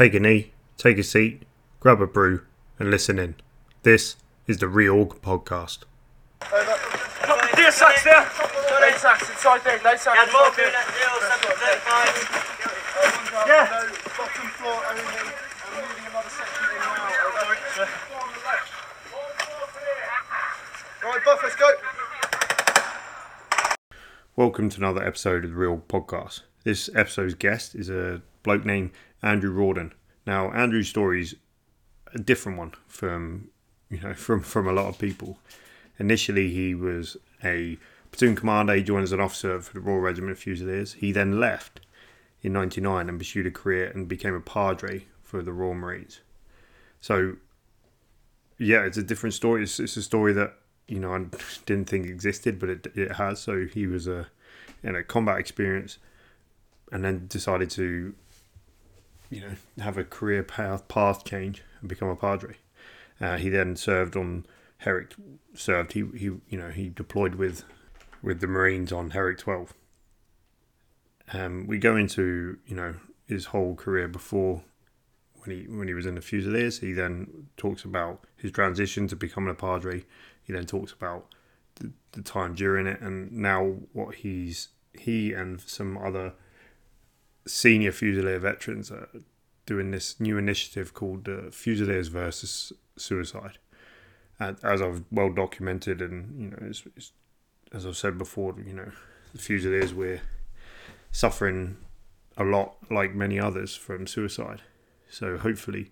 Take a knee, take a seat, grab a brew, and listen in. This is the Reorg Podcast. Inside there. Yeah. Buff, let's go. Welcome to another episode of the Reorg Podcast. This episode's guest is a bloke named Andrew Rawding. Now, Andrew's story is a different one from you know from from a lot of people. Initially, he was a platoon commander. He joined as an officer for the Royal Regiment of Fusiliers. He then left in '99 and pursued a career and became a padre for the Royal Marines. So, yeah, it's a different story. It's, it's a story that you know I didn't think existed, but it it has. So he was a in a combat experience, and then decided to you know have a career path path change and become a padre. Uh, he then served on Herrick. Served he he you know he deployed with with the Marines on Herrick Twelve. Um, we go into you know his whole career before when he when he was in the Fusiliers. He then talks about his transition to becoming a padre. He then talks about the, the time during it and now what he's he and some other senior Fusilier veterans are doing this new initiative called uh, Fusiliers versus Suicide. And as I've well documented, and you know, it's, it's, as I've said before, you know, the Fusiliers we're suffering a lot, like many others, from suicide. So hopefully,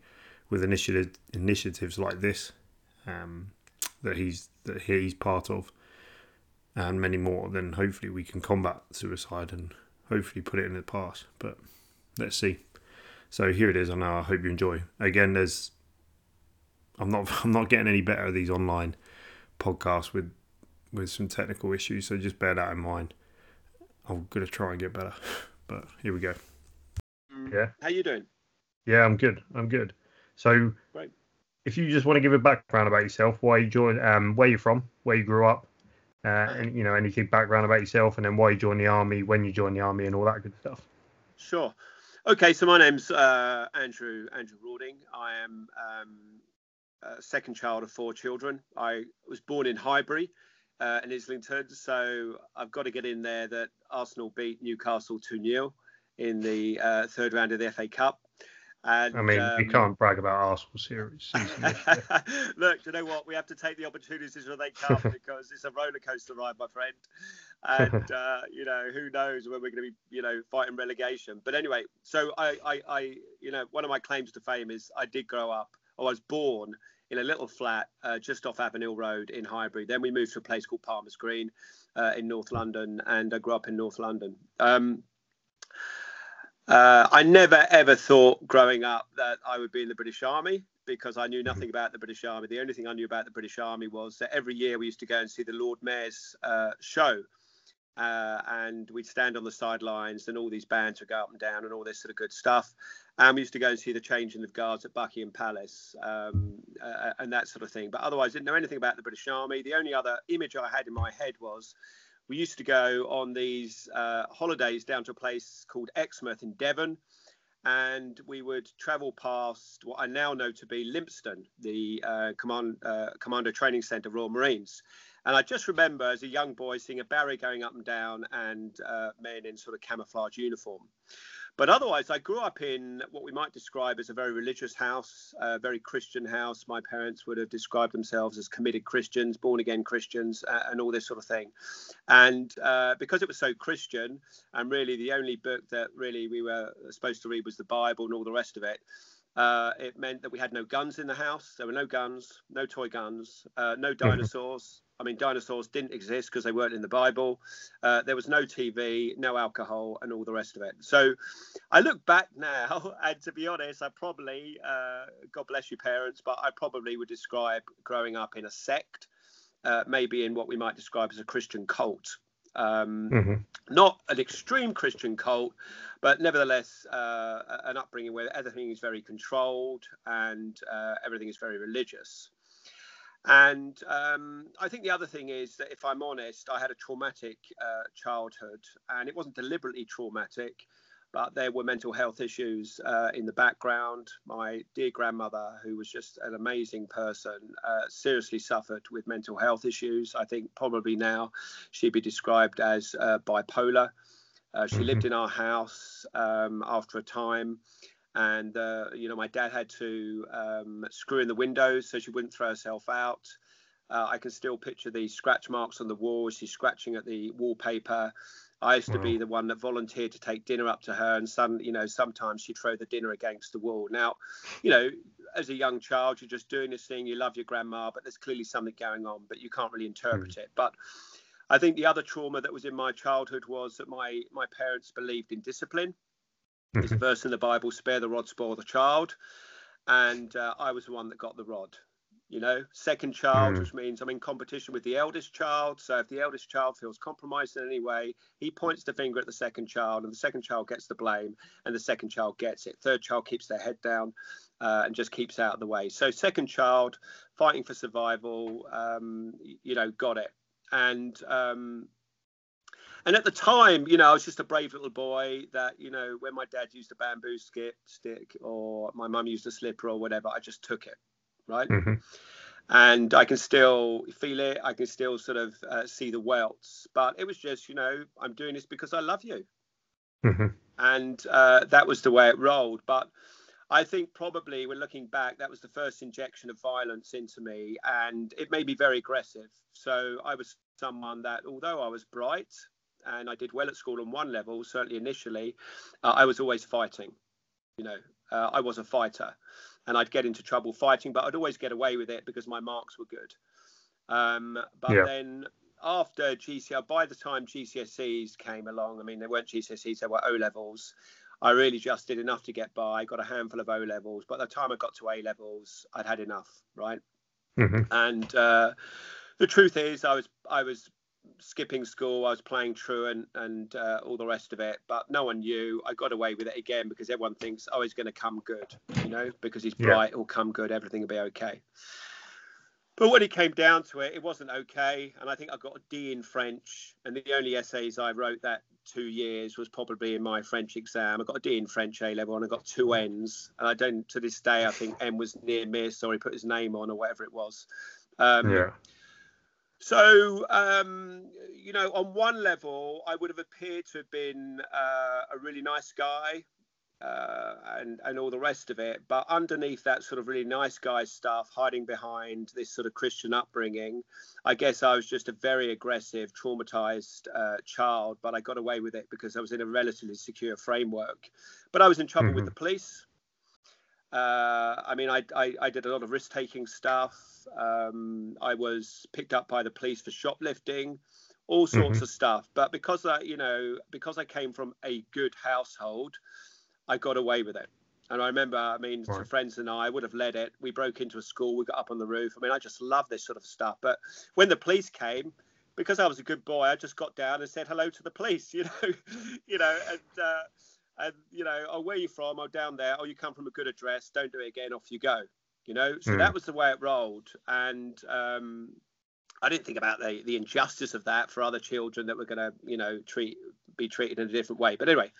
with initiative initiatives like this, um, that he's that he's part of, and many more, then hopefully we can combat suicide and hopefully put it in the past. But let's see. So here it is. I know. I hope you enjoy. Again, there's. I'm not. I'm not getting any better at these online podcasts with with some technical issues. So just bear that in mind. I'm gonna try and get better. But here we go. Yeah. How you doing? Yeah, I'm good. I'm good. So, Great. if you just want to give a background about yourself, why you joined, um, where you're from, where you grew up, uh, and you know anything background about yourself, and then why you joined the army, when you joined the army, and all that good stuff. Sure. Okay, so my name's uh, Andrew Andrew Rawding. I am um, second child of four children. I was born in Highbury, uh, in Islington, so I've got to get in there that Arsenal beat Newcastle 2 0 in the uh, third round of the FA Cup. And, I mean, you um, can't brag about Arsenal series. season this year. Look, do you know what? We have to take the opportunities when they come because it's a roller coaster ride, my friend. And uh, you know, who knows when we're going to be, you know, fighting relegation. But anyway, so I, I, I, you know, one of my claims to fame is I did grow up. I was born in a little flat uh, just off Avenue Road in Highbury. Then we moved to a place called Palmer's Green uh, in North London, and I grew up in North London. Um, uh, I never ever thought growing up that I would be in the British Army because I knew nothing about the British Army. The only thing I knew about the British Army was that every year we used to go and see the Lord Mayor's uh, show. Uh, and we'd stand on the sidelines, and all these bands would go up and down, and all this sort of good stuff. And we used to go and see the changing of guards at Buckingham Palace um, uh, and that sort of thing. But otherwise, didn't know anything about the British Army. The only other image I had in my head was we used to go on these uh, holidays down to a place called Exmouth in Devon, and we would travel past what I now know to be Lympstone, the uh, command, uh, Commando Training Centre, Royal Marines. And I just remember as a young boy seeing a Barry going up and down and uh, men in sort of camouflage uniform. But otherwise, I grew up in what we might describe as a very religious house, a very Christian house. My parents would have described themselves as committed Christians, born again Christians, uh, and all this sort of thing. And uh, because it was so Christian, and really the only book that really we were supposed to read was the Bible and all the rest of it. Uh, it meant that we had no guns in the house. There were no guns, no toy guns, uh, no dinosaurs. I mean, dinosaurs didn't exist because they weren't in the Bible. Uh, there was no TV, no alcohol, and all the rest of it. So I look back now, and to be honest, I probably, uh, God bless your parents, but I probably would describe growing up in a sect, uh, maybe in what we might describe as a Christian cult. Um, Mhm. Not an extreme Christian cult, but nevertheless, uh, an upbringing where everything is very controlled and uh, everything is very religious. And um, I think the other thing is that if I'm honest, I had a traumatic uh, childhood, and it wasn't deliberately traumatic. but there were mental health issues uh, in the background. My dear grandmother, who was just an amazing person, uh, seriously suffered with mental health issues. I think probably now she'd be described as uh, bipolar. Uh, she mm-hmm. lived in our house um, after a time. And, uh, you know, my dad had to um, screw in the windows so she wouldn't throw herself out. Uh, I can still picture the scratch marks on the wall. She's scratching at the wallpaper. I used to be the one that volunteered to take dinner up to her, and some, you know, sometimes she'd throw the dinner against the wall. Now, you know, as a young child, you're just doing this thing. You love your grandma, but there's clearly something going on, but you can't really interpret mm. it. But I think the other trauma that was in my childhood was that my my parents believed in discipline. Mm-hmm. There's a verse in the Bible: "Spare the rod, spoil the child," and uh, I was the one that got the rod you know second child mm. which means i'm in competition with the eldest child so if the eldest child feels compromised in any way he points the finger at the second child and the second child gets the blame and the second child gets it third child keeps their head down uh, and just keeps out of the way so second child fighting for survival um, you know got it and um, and at the time, you know, I was just a brave little boy that, you know, when my dad used a bamboo skip stick or my mum used a slipper or whatever, I just took it right? Mm-hmm. And I can still feel it. I can still sort of uh, see the welts. But it was just, you know, I'm doing this because I love you. Mm-hmm. And uh, that was the way it rolled. But I think probably when looking back, that was the first injection of violence into me, and it made me very aggressive. So I was someone that, although I was bright and I did well at school on one level, certainly initially, uh, I was always fighting. You know, uh, I was a fighter and I'd get into trouble fighting, but I'd always get away with it because my marks were good. Um, but yeah. then after GCSE, by the time GCSEs came along, I mean, they weren't GCSEs, they were O levels. I really just did enough to get by. Got a handful of O levels. By the time I got to A levels, I'd had enough, right? Mm-hmm. And uh, the truth is, I was I was skipping school. I was playing truant and uh, all the rest of it, but no one knew. I got away with it again because everyone thinks, oh, he's going to come good, you know, because he's bright, yeah. he'll come good, everything will be okay. But when it came down to it, it wasn't okay. And I think I got a D in French. And the only essays I wrote that two years was probably in my French exam. I got a D in French A level and I got two N's. And I don't, to this day, I think N was near miss or he put his name on or whatever it was. Um, yeah. So, um, you know, on one level, I would have appeared to have been uh, a really nice guy uh, and, and all the rest of it. But underneath that sort of really nice guy stuff, hiding behind this sort of Christian upbringing, I guess I was just a very aggressive, traumatized uh, child. But I got away with it because I was in a relatively secure framework. But I was in trouble mm-hmm. with the police. Uh, I mean, I, I, I, did a lot of risk taking stuff. Um, I was picked up by the police for shoplifting, all sorts mm-hmm. of stuff. But because I, you know, because I came from a good household, I got away with it. And I remember, I mean, right. some friends and I would have led it. We broke into a school, we got up on the roof. I mean, I just love this sort of stuff. But when the police came, because I was a good boy, I just got down and said hello to the police, you know, you know, and. Uh, and you know, oh, where are you from? Oh, down there. Oh, you come from a good address. Don't do it again. Off you go. You know, so mm. that was the way it rolled, and um, I didn't think about the the injustice of that for other children that were going to, you know, treat be treated in a different way. But anyway,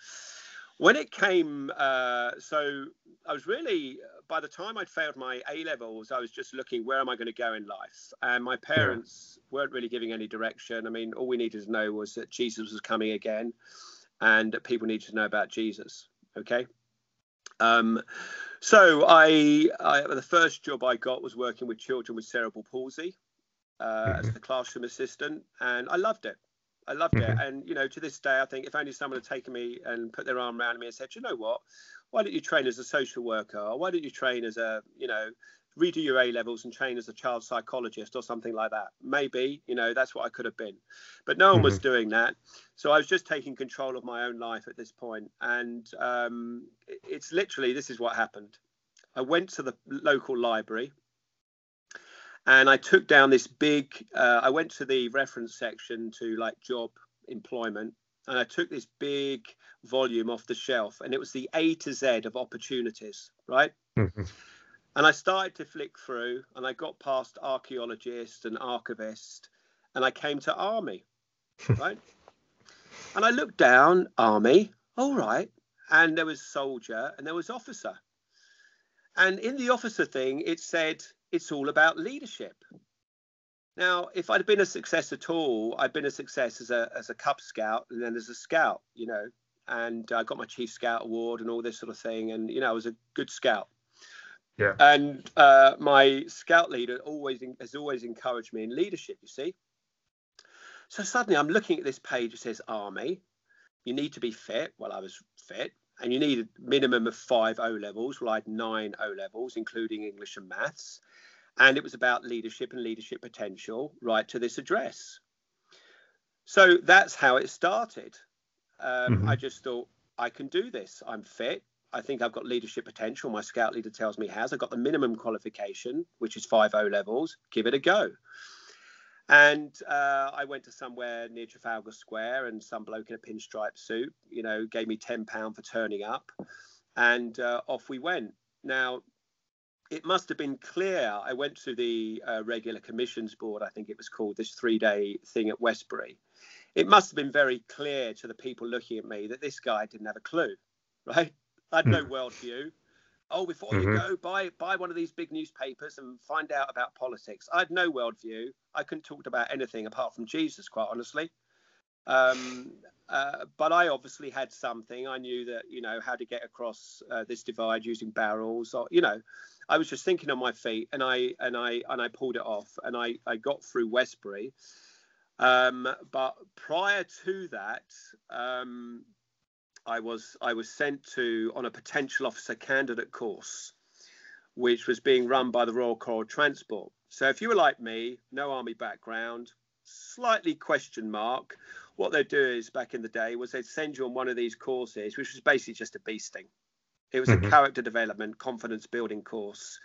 when it came, uh, so I was really by the time I'd failed my A levels, I was just looking where am I going to go in life, and my parents yeah. weren't really giving any direction. I mean, all we needed to know was that Jesus was coming again and people need to know about Jesus. Okay. Um, so I, I, the first job I got was working with children with cerebral palsy uh, mm-hmm. as the classroom assistant, and I loved it. I loved mm-hmm. it, and you know, to this day, I think if only someone had taken me and put their arm around me and said, "You know what? Why don't you train as a social worker? Or why don't you train as a, you know, redo your A levels and train as a child psychologist or something like that. Maybe, you know, that's what I could have been. But no one mm-hmm. was doing that. So I was just taking control of my own life at this point. And um, it's literally this is what happened. I went to the local library and I took down this big, uh, I went to the reference section to like job employment and I took this big volume off the shelf and it was the A to Z of opportunities, right? Mm-hmm. And I started to flick through and I got past archaeologist and archivist and I came to army, right? and I looked down, army, all right. and there was soldier, and there was officer. And in the officer thing, it said it's all about leadership. Now, if I'd been a success at all, I'd been a success as a as a Cub Scout and then as a Scout, you know, and I got my Chief Scout Award and all this sort of thing, and you know, I was a good Scout. Yeah. And uh, my Scout leader always has always encouraged me in leadership. You see. So suddenly, I'm looking at this page. It says Army. You need to be fit. Well, I was fit, and you need a minimum of five O levels. Well, I had nine O levels, including English and maths and it was about leadership and leadership potential right to this address so that's how it started um, mm-hmm. i just thought i can do this i'm fit i think i've got leadership potential my scout leader tells me has i've got the minimum qualification which is 5 o levels give it a go and uh, I went to somewhere near Trafalgar Square, and some bloke in a pinstripe suit, you know, gave me ten pound for turning up, and uh, off we went. Now, it must have been clear. I went to the uh, regular commissions board, I think it was called, this three day thing at Westbury. It must have been very clear to the people looking at me that this guy didn't have a clue, right? I had no hmm. worldview. Oh, before mm-hmm. you go, buy buy one of these big newspapers and find out about politics. I had no worldview. I couldn't talk about anything apart from Jesus, quite honestly. Um, uh, but I obviously had something. I knew that you know how to get across uh, this divide using barrels, or you know, I was just thinking on my feet, and I and I and I pulled it off, and I I got through Westbury. Um, but prior to that, um, I was I was sent to on a potential officer candidate course, which was being run by the Royal Corps of Transport. So if you were like me, no army background, slightly question mark, what they'd do is back in the day was they'd send you on one of these courses, which was basically just a beasting. It was mm-hmm. a character development, confidence building course.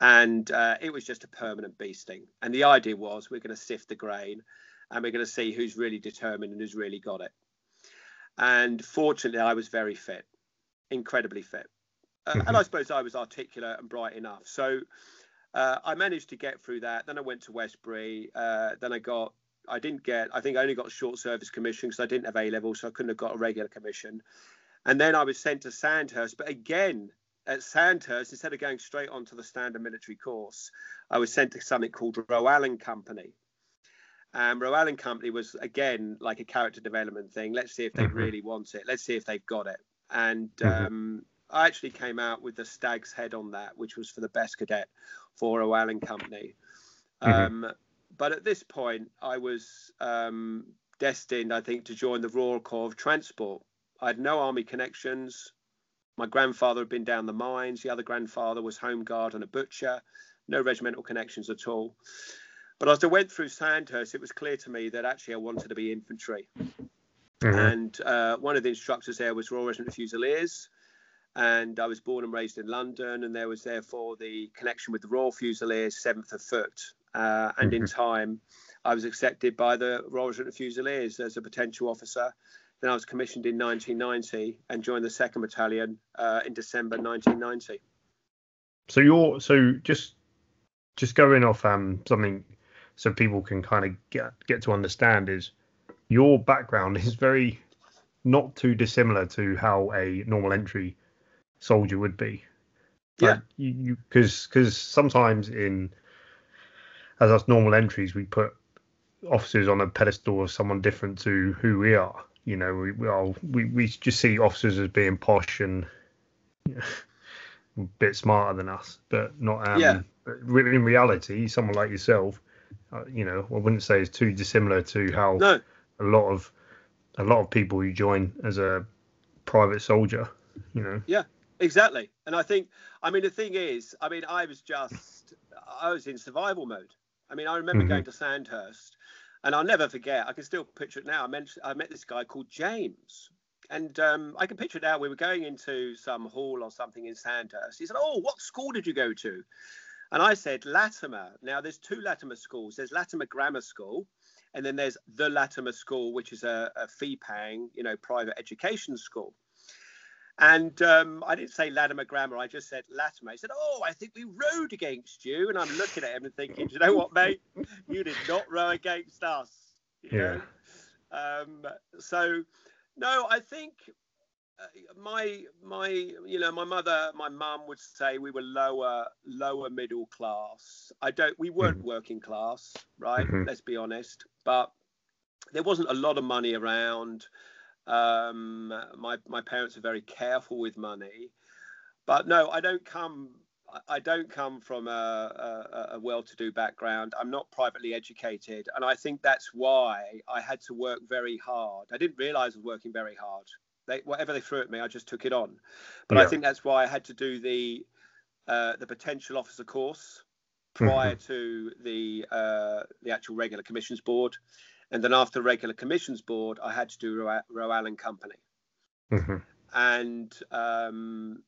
And uh, it was just a permanent beasting. And the idea was we're going to sift the grain and we're going to see who's really determined and who's really got it. And fortunately, I was very fit, incredibly fit. Uh, mm-hmm. And I suppose I was articulate and bright enough. So uh, I managed to get through that. Then I went to Westbury. Uh, then I got, I didn't get, I think I only got short service commission because I didn't have A level, so I couldn't have got a regular commission. And then I was sent to Sandhurst. But again, at Sandhurst, instead of going straight onto the standard military course, I was sent to something called Rowallan Company. And Rowallan Company was again like a character development thing. Let's see if they mm-hmm. really want it. Let's see if they've got it. And mm-hmm. um, I actually came out with the stag's head on that, which was for the best cadet for Rowallan Company. Mm-hmm. Um, but at this point, I was um, destined, I think, to join the Royal Corps of Transport, I had no army connections. My grandfather had been down the mines. The other grandfather was home guard and a butcher. No regimental connections at all. But as I went through Sandhurst, it was clear to me that actually I wanted to be infantry. Mm-hmm. And uh, one of the instructors there was Royal Regiment Fusiliers. And I was born and raised in London, and there was therefore the connection with the Royal Fusiliers, 7th of Foot. Uh, and mm-hmm. in time, I was accepted by the Royal Regiment Fusiliers as a potential officer then I was commissioned in 1990 and joined the second battalion uh, in December 1990. So you're so just just going off um, something so people can kind of get get to understand is your background is very not too dissimilar to how a normal entry soldier would be. Yeah. you because because sometimes in as us normal entries we put officers on a pedestal of someone different to who we are you know, we well, we, we just see officers as being posh and you know, a bit smarter than us, but not. Um, yeah. But in reality, someone like yourself, uh, you know, I wouldn't say it's too dissimilar to how no. a lot of a lot of people who join as a private soldier, you know. Yeah, exactly. And I think, I mean, the thing is, I mean, I was just, I was in survival mode. I mean, I remember mm-hmm. going to Sandhurst and I'll never forget. I can still picture it now. I met I met this guy called James, and um, I can picture it now. We were going into some hall or something in Sandhurst. He said, "Oh, what school did you go to?" And I said, Latimer. Now, there's two Latimer schools. There's Latimer Grammar School, and then there's the Latimer School, which is a, a fee-paying, you know, private education school. And um, I didn't say Latimer grammar. I just said Latimer. He said, "Oh, I think we rowed against you." And I'm looking at him and thinking, "You know what, mate? You did not row against us." You yeah. Know? Um, so, no, I think my my you know my mother my mum would say we were lower lower middle class. I don't we weren't Mhm. working class right? Mhm. let's be honest. But there wasn't a lot of money around. Um my my parents are very careful with money. But no i don't come I- don't come from a, a, a well-to-do background. I'm not privately educated. And i think that's why i had to work very hard. I didn't realize i was working very hard they whatever they threw at me, I just took it on. But I think that's why I had to do the uh, the potential officer course prior to the uh, the actual regular commissions board, and then after regular commissions board, I had to do Row, Rowallan Company, hmm and um,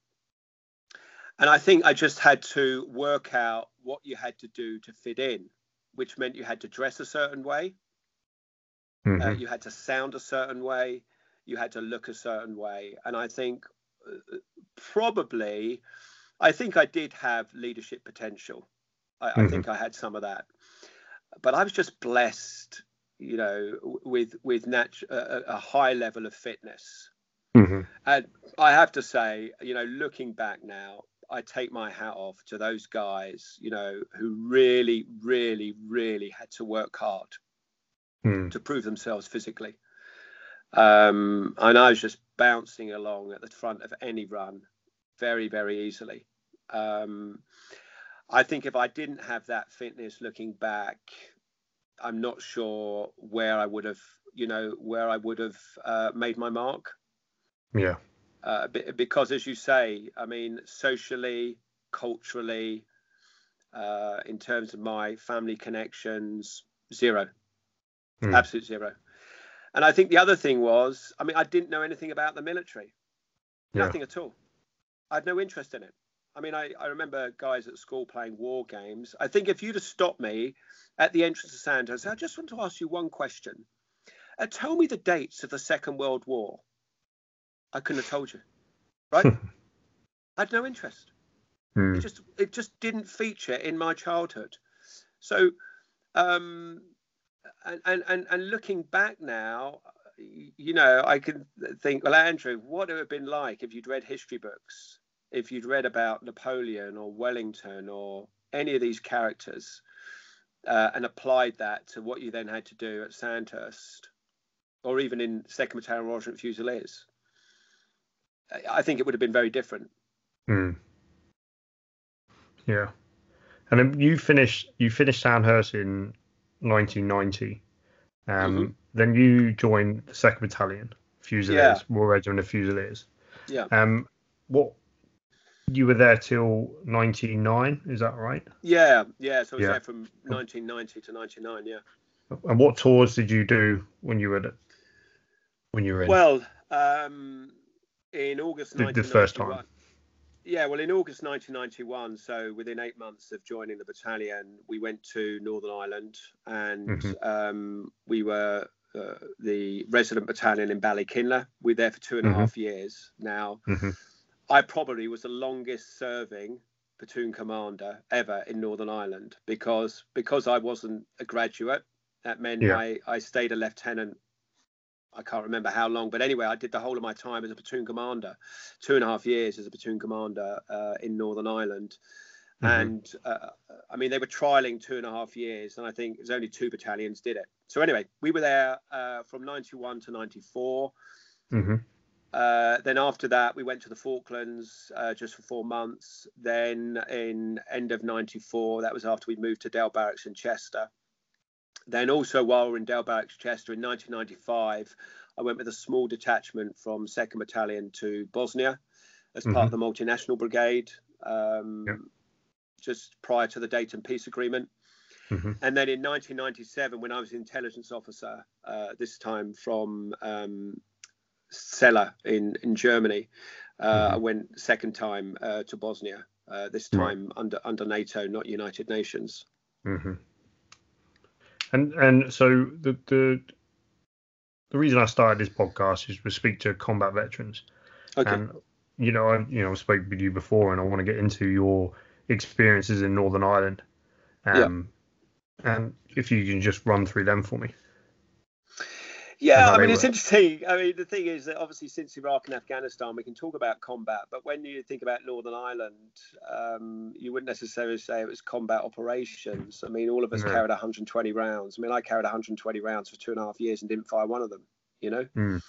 and I think I just had to work out what you had to do to fit in, which meant you had to dress a certain way, hmm uh, you had to sound a certain way you had to look a certain way. And i think uh, probably i think i did have leadership potential. I, I Mhm. think i had some of that. But i was just blessed you know with with nat- a, a high level of fitness. Hmm and i have to say you know looking back now i take my hat off to those guys you know who really really really had to work hard mm to prove themselves physically. Um, and I was just bouncing along at the front of any run very, very easily. Um, I think if I didn't have that fitness looking back, I'm not sure where I would have, you know, where I would have uh, made my mark. Yeah. Uh, be- because, as you say, I mean, socially, culturally, uh, in terms of my family connections, zero Mm. absolute zero. And I think the other thing was, I mean, I didn't know anything about the military, Yeah. nothing at all. I had no interest in it. I mean, I, I remember guys at school playing war games. I think if you'd have stopped me at the entrance of Sandhurst, I just want to ask you one question. Uh, tell me the dates of the Second World War. I couldn't have told you, right? I had no interest Mm. it just it just didn't feature in my childhood so um and and and, looking back now you know i can think well andrew what it would have been like if you'd read history books if you'd read about napoleon or wellington or any of these characters uh, and applied that to what you then had to do at sandhurst or even in second battalion Royal Regiment fusiliers I- i think it would have been very different Mm. Yeah. And then you finished you finished Sandhurst in 1990. Um, Mhm. Then you joined the Second Battalion Fusiliers, Royal Regiment of Fusiliers. Yeah. Um, what you were there till 99? Is that right? Yeah, yeah. So I was Yeah. there from 1990 to 99. Yeah. And what tours did you do when you were at- when you were in? Well, um, in August The- the first time. 1991 Yeah, well, in August 1991, so within eight months of joining the battalion, we went to Northern Ireland and Mhm. um, we were uh, the resident battalion in Ballykinler. We were there for two and a Mhm. half years. Now, Mhm. I probably was the longest serving platoon commander ever in Northern Ireland because because I wasn't a graduate. That meant Yeah. I, I stayed a lieutenant. I can't remember how long, but anyway, I did the whole of my time as a platoon commander, two and a half years as a platoon commander uh, in Northern Ireland. Mhm. And uh, I mean, they were trialing two and a half years, and I think it was only two battalions did it. So anyway, we were there uh, from 91 to 94. Mhm. Uh, then after that, we went to the Falklands uh, just for four months. Then in end of '94, that was after we moved to Dale Barracks in Chester. Then also while we we're in Dale Barracks Chester in 1995, I went with a small detachment from Second Battalion to Bosnia as part of the multinational brigade. Um, Yeah. Just prior to the Dayton Peace Agreement. Mhm. And then in 1997, when I was intelligence officer, uh, this time from um, Celle in, in Germany, uh, Mhm. I went second time uh, to Bosnia, uh, this time under under NATO, not United Nations. And and so the the the reason I started this podcast is to speak to combat veterans. Okay. And you know, I you know spoke with you before, and I want to get into your experiences in Northern Ireland. Um, And if you can just run through them for me. Yeah, I mean, it's interesting. I mean, the thing is that obviously since Iraq and Afghanistan, we can talk about combat, but when you think about Northern Ireland, um, you wouldn't necessarily say it was combat operations. I mean, all of us no. carried 120 rounds. I mean, I carried 120 rounds for two and a half years and didn't fire one of them, you know? Mm.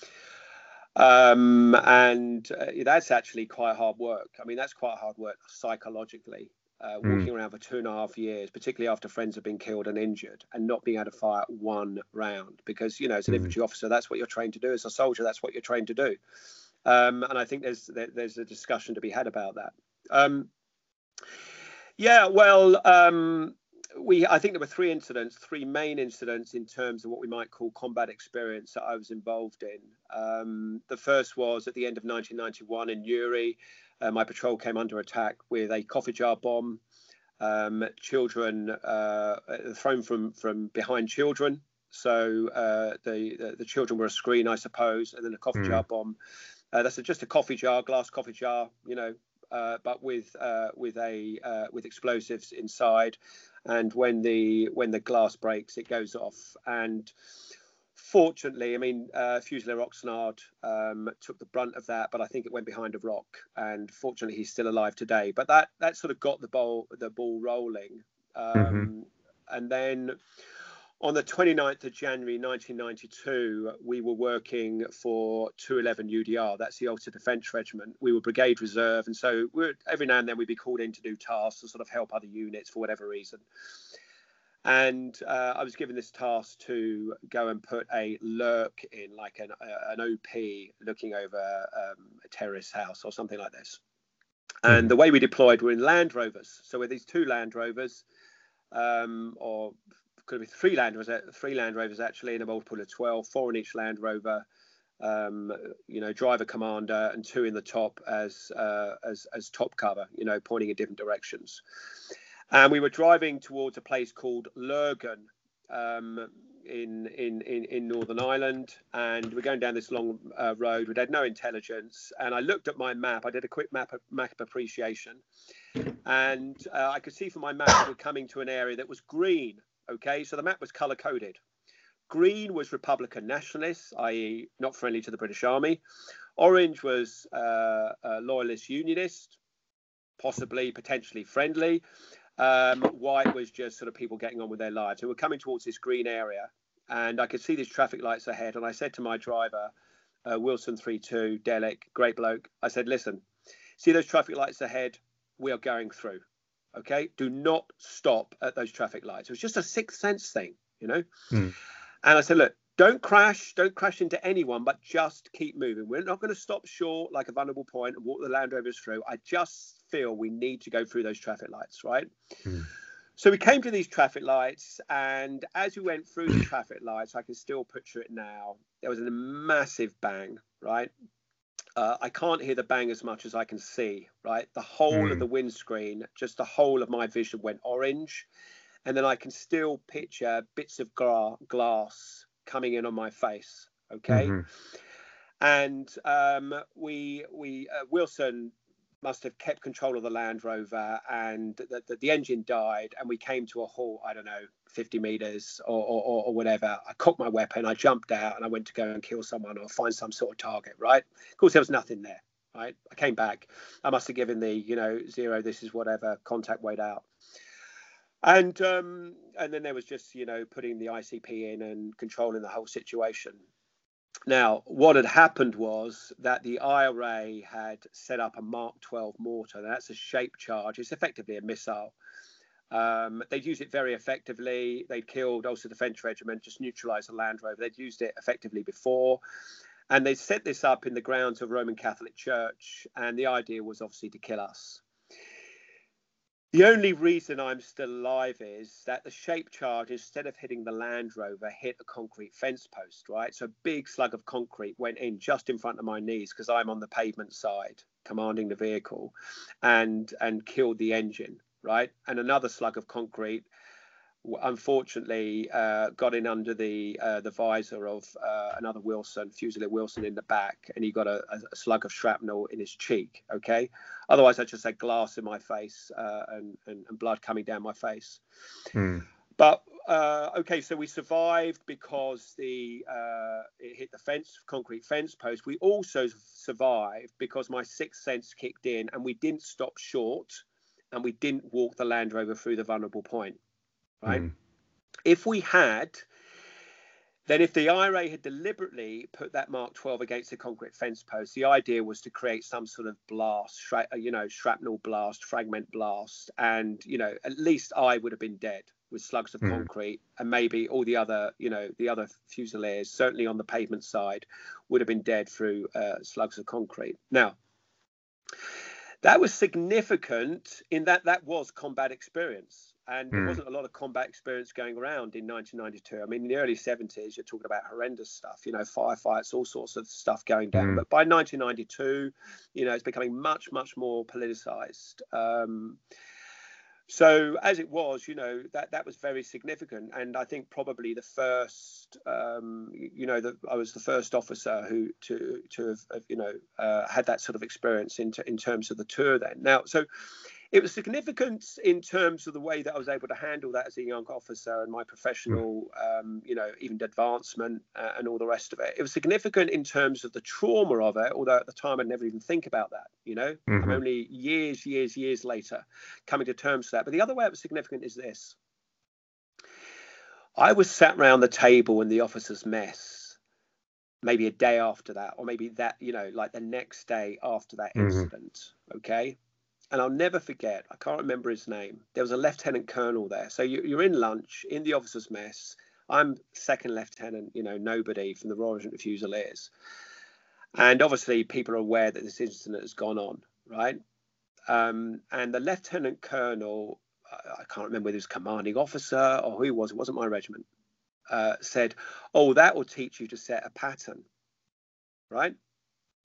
Um, and uh, that's actually quite hard work. I mean, that's quite hard work psychologically uh, hmm. walking mm. around for two and a half years, particularly after friends have been killed and injured, and not being able to fire one round because you know as an mm. infantry officer that's what you're trained to do. As a soldier, that's what you're trained to do. Um, and I think there's there's a discussion to be had about that. Um, yeah, well, um, we I think there were three incidents, three main incidents in terms of what we might call combat experience that I was involved in. Um, the first was at the end of 1991 in Newry uh, my patrol came under attack with a coffee jar bomb. Um, children uh, thrown from from behind children. So uh, the, the, children were a screen, I suppose, and then a coffee mm. jar bomb. Uh, that's a, just a coffee jar, glass coffee jar, you know, uh, but with uh, with a with explosives inside. And when the when the glass breaks, it goes off and fortunately, I mean, uh, Fusilier Oxnard um, took the brunt of that, but I think it went behind a rock, and fortunately, he's still alive today. But that that sort of got the ball the ball rolling, um, mm-hmm. and then on the 29th of January 1992, we were working for 211 UDR. That's the Ulster Defence Regiment. We were Brigade Reserve, and so every now and then we'd be called in to do tasks to sort of help other units for whatever reason. And uh, I was given this task to go and put a lurk in, like an, uh, an OP looking over um, a terrorist house or something like this. And mm. the way we deployed were in Land Rovers. So with these two Land Rovers, um, or could be three Land Rovers, three Land Rovers actually, in a multiple of 12, four in each Land Rover. Um, you know, driver commander and two in the top as uh, as as top cover, you know, pointing in different directions. And we were driving towards a place called Lurgan um, in, in, in, in, Northern Ireland. And we're going down this long uh, road. We'd had no intelligence. And I looked at my map. I did a quick map, map appreciation. And uh, I could see from my map we're coming to an area that was green. Okay, so the map was color coded. Green was Republican nationalists, i.e., not friendly to the British Army. Orange was uh, loyalist unionist, possibly potentially friendly. Um, white was just sort of people getting on with their lives. So we're coming towards this green area, and I could see these traffic lights ahead. And I said to my driver, uh, Wilson 32, Delic, great bloke, I said, listen, see those traffic lights ahead? We are going through. Okay, do not stop at those traffic lights. It was just a sixth sense thing, you know. Mm. And I said, look, don't crash, don't crash into anyone, but just keep moving. We're not going to stop short like a vulnerable point and walk the Land Rovers through. I just feel we need to go through those traffic lights, right? Mm. So we came to these traffic lights, and as we went through the traffic lights, I can still picture it now. There was a massive bang, right? Uh, I can't hear the bang as much as I can see, right? The whole mm. of hmm. the windscreen, just the whole of my vision went orange. And then I can still picture bits of gra- glass coming in on my face. Okay. Mm-hmm. And um, we we uh, Wilson must have kept control of the Land Rover, and the, the, the, engine died, and we came to a halt. I don't know, 50 meters or, or, or, whatever. I cocked my weapon, I jumped out, and I went to go and kill someone or find some sort of target. Right? Of course, there was nothing there. Right? I came back. I must have given the you know zero. This is whatever contact weight out and um, and then there was just you know putting the ICP in and controlling the whole situation. Now, what had happened was that the IRA had set up a Mark 12 mortar. That's a shape charge. It's effectively a missile. Um, they'd used it very effectively. They'd killed Ulster Defence Regiment, just neutralised the Land Rover. They'd used it effectively before. And they set this up in the grounds of Roman Catholic Church. And the idea was obviously to kill us. The only reason I'm still alive is that the shape charge, instead of hitting the Land Rover, hit a concrete fence post, right? So a big slug of concrete went in just in front of my knees because I'm on the pavement side commanding the vehicle and and killed the engine, right? And another slug of concrete unfortunately uh, got in under the uh, the visor of uh, another Wilson, Fusilier Wilson, in the back, and he got a, a, slug of shrapnel in his cheek. Okay, otherwise I just had glass in my face uh, and, and, and blood coming down my face. Hmm. But uh, okay, so we survived because the uh, it hit the fence, concrete fence post. We also survived because my sixth sense kicked in, and we didn't stop short, and we didn't walk the Land Rover through the vulnerable point. Right? Mm. If we had, then if the IRA had deliberately put that Mark 12 against the concrete fence post, the idea was to create some sort of blast, you know, shrapnel blast, fragment blast, and you know, at least I would have been dead with slugs of Mm. concrete, and maybe all the other, you know, the other fusiliers, certainly on the pavement side, would have been dead through uh, slugs of concrete. Now, that was significant in that that was combat experience. And there Mm. wasn't a lot of combat experience going around in 1992. I mean, in the early 70s, you're talking about horrendous stuff, you know, firefights, all sorts of stuff going down. Mm. But by 1992, you know, it's becoming much, much more politicized. Um, so as it was, you know, that that was very significant, and I think probably the first, um, you know, that I was the first officer who to to have, have, you know uh, had that sort of experience in in terms of the tour. Then now, so it was significant in terms of the way that I was able to handle that as a young officer and my professional, um, you know, even advancement uh, and all the rest of it. It was significant in terms of the trauma of it, although at the time I'd never even think about that, you know. I'm Mhm. only years, years, years later coming to terms with that. But the other way it was significant is this. I was sat round the table in the officers' mess, maybe a day after that, or maybe that, you know, like the next day after that Mhm. incident. Okay and I'll never forget. I can't remember his name. There was a lieutenant colonel there. So you, you're in lunch in the officers' mess. I'm second lieutenant, you know, nobody from the Royal Regiment of Fusiliers, and obviously people are aware that this incident has gone on, right? Um, and the lieutenant colonel, I I can't remember whether he was commanding officer or who he was. It wasn't my regiment. Uh, said, "Oh, that will teach you to set a pattern." Right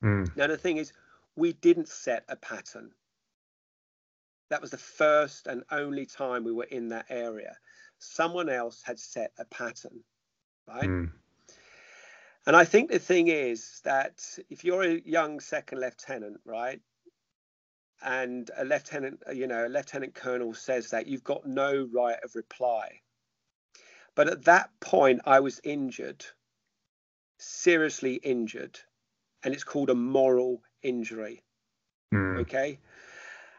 Mm. now, the thing is, we didn't set a pattern that was the first and only time we were in that area. Someone else had set a pattern, right? Mm. And I think the thing is that if you're a young second lieutenant, right, and a lieutenant, you know, a lieutenant colonel says that, you've got no right of reply. But at that point, I was injured, seriously injured, and it's called a moral injury. Mm. okay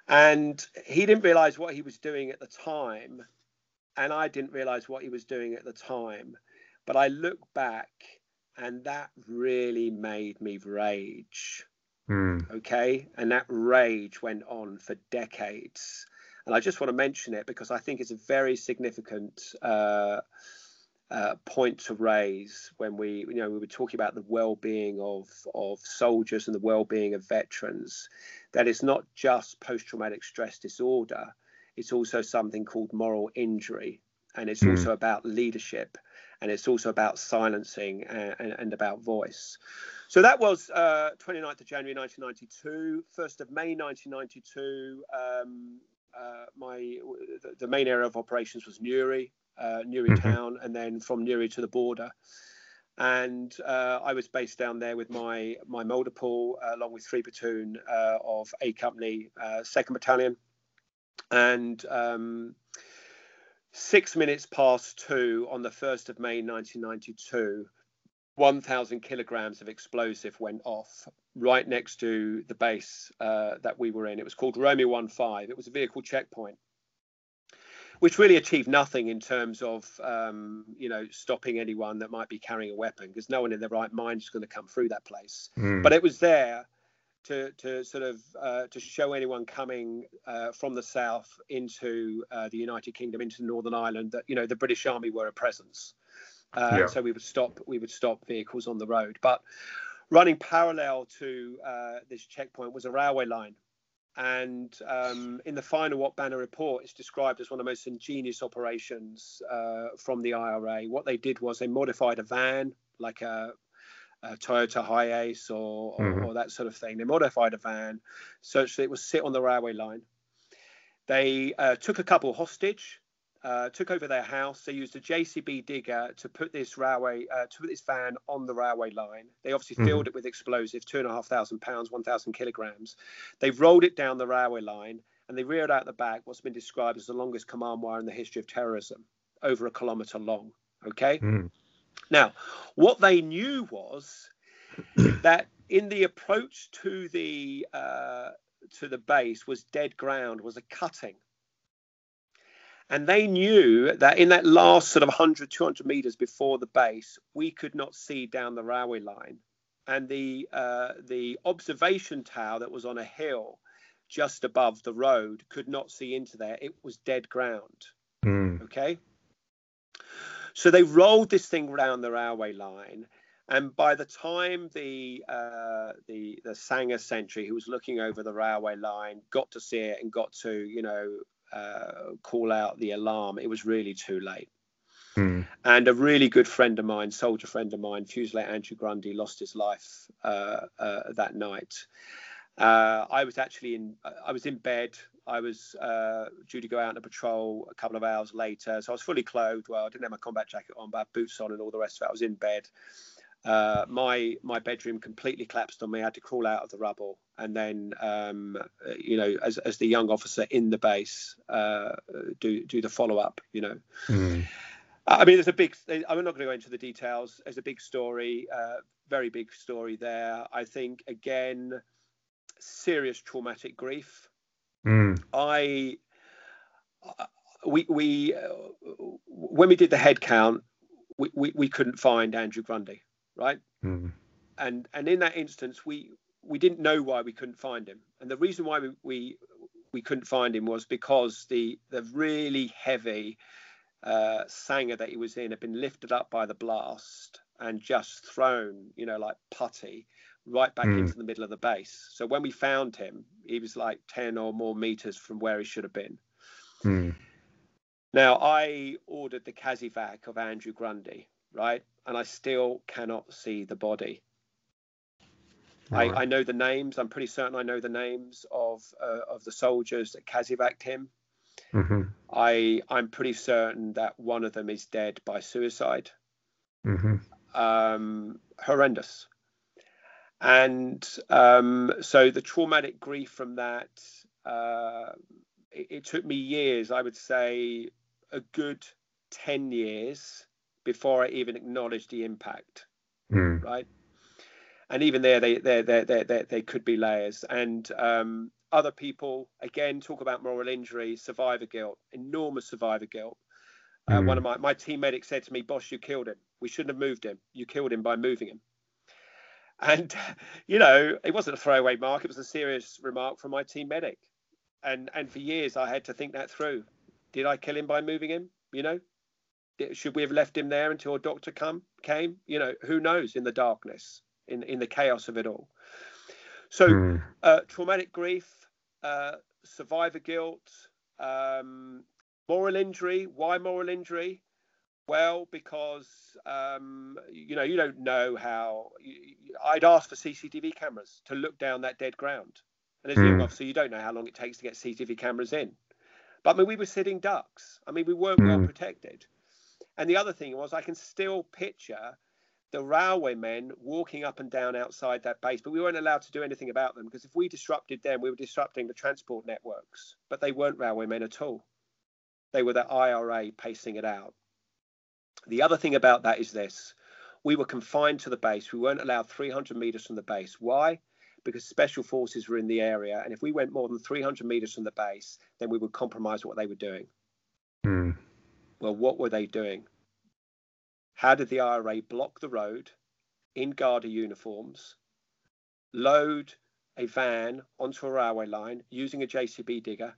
and he didn't realize what he was doing at the time and i didn't realize what he was doing at the time. But i look back and that really made me rage. Mm. okay? And that rage went on for decades. And i just want to mention it because i think it's a very significant uh, uh, point to raise when we you know we were talking about the well-being of of soldiers and the well-being of veterans that it's not just post-traumatic stress disorder it's also something called moral injury and it's Mm. also about leadership and it's also about silencing and, and, and about voice so that was uh, 29th of January 1992. 1st of May 1992, um, uh, my the, the main area of operations was Newry, uh, Newry Mhm. town, and then from Newry to the border. And uh, I was based down there with my my multiple, uh, along with three platoon uh, of A Company, uh, Second Battalion, and um, six minutes past two on the 1st of May 1992. 1,000 kilograms of explosive went off right next to the base uh, that we were in. It was called Romeo 15. It was a vehicle checkpoint, which really achieved nothing in terms of, um, you know, stopping anyone that might be carrying a weapon, because no one in their right mind is going to come through that place. Mm. But it was there to, to sort of uh, to show anyone coming uh, from the south into uh, the United Kingdom, into Northern Ireland, that you know the British Army were a presence. Uh, Yeah. So we would stop we would stop vehicles on the road, but running parallel to uh, this checkpoint was a railway line. And um, in the final Op Banner report, it's described as one of the most ingenious operations uh, from the IRA. What they did was they modified a van, like a, a Toyota Hiace or, or, Mhm. or that sort of thing. They modified a van such that it would sit on the railway line. They uh, took a couple hostage, uh, took over their house. They used a JCB digger to put this railway, uh, to put this van on the railway line. They obviously Mhm. filled it with explosive, two and a half thousand pounds, one thousand kilograms. They rolled it down the railway line and they reared out the back what's been described as the longest command wire in the history of terrorism. over a kilometre long. Okay. Mm. Now, what they knew was that in the approach to the uh, to the base was dead ground, was a cutting. And they knew that in that last sort of 100, 200 meters before the base, we could not see down the railway line. And the uh, the observation tower that was on a hill just above the road could not see into there. It was dead ground. Mm. Okay. So they rolled this thing around the railway line, and by the time the uh, the the sangar sentry who was looking over the railway line got to see it and got to you know uh, call out the alarm, it was really too late. Mm. And a really good friend of mine, soldier friend of mine, Fusilier Andrew Grundy, lost his life uh, uh, that night. Uh, I was actually in I was in bed. I was uh, due to go out on a patrol a couple of hours later, so I was fully clothed. Well, I didn't have my combat jacket on, but I had boots on and all the rest of it. I was in bed. Uh, my my bedroom completely collapsed on me. I had to crawl out of the rubble, and then um, you know, as as the young officer in the base, uh, do do the follow up. You know. Mm. I mean, there's a big. I'm not going to go into the details. There's a big story, uh, very big story there. I think again, serious traumatic grief. Mm. I, we we uh, when we did the head count, we, we, we couldn't find Andrew Grundy, right? Mm. And and in that instance, we we didn't know why we couldn't find him, and the reason why we we, we couldn't find him was because the the really heavy uh, sangar that he was in had been lifted up by the blast and just thrown, you know, like putty right back Mm. into the middle of the base. So when we found him, he was like 10 or more meters from where he should have been. Mm. Now, I ordered the casevac of Andrew Grundy, right? And I still cannot see the body. I, Right. I know the names. I'm pretty certain I know the names of uh, of the soldiers that casevac'd him. Mhm. I I'm pretty certain that one of them is dead by suicide. Mhm. Um, horrendous. And um, so the traumatic grief from that, uh, it, it took me years, I would say a good 10 years before I even acknowledged the impact, Mm. right? And even there, they, they, they, they, they, could be layers. And um, other people, again, talk about moral injury, survivor guilt, enormous survivor guilt. Uh, Mm. One of my, my team medic said to me, Boss, you killed him. We shouldn't have moved him. You killed him by moving him. And, you know, it wasn't a throwaway mark. It was a serious remark from my team medic. And, and for years, I had to think that through. Did I kill him by moving him? You know, should we have left him there until a doctor come came? You know, who knows in the darkness, in, in the chaos of it all. So, Mm. uh, traumatic grief, uh, survivor guilt, um, moral injury. Why moral injury? Well, because um, you know you don't know how. You, I'd asked for CCTV cameras to look down that dead ground, and as a young Hmm. officer, you don't know how long it takes to get CCTV cameras in. But I mean, we were sitting ducks. I mean, we weren't well Hmm. protected. And the other thing was, I can still picture the railway men walking up and down outside that base, but we weren't allowed to do anything about them because if we disrupted them, we were disrupting the transport networks. But they weren't railway men at all. They were the IRA pacing it out. The other thing about that is this we were confined to the base. We weren't allowed 300 meters from the base. Why? Because special forces were in the area. And if we went more than 300 meters from the base, then we would compromise what they were doing. Mm. Well, what were they doing? How did the IRA block the road in Garda uniforms, load a van onto a railway line using a JCB digger,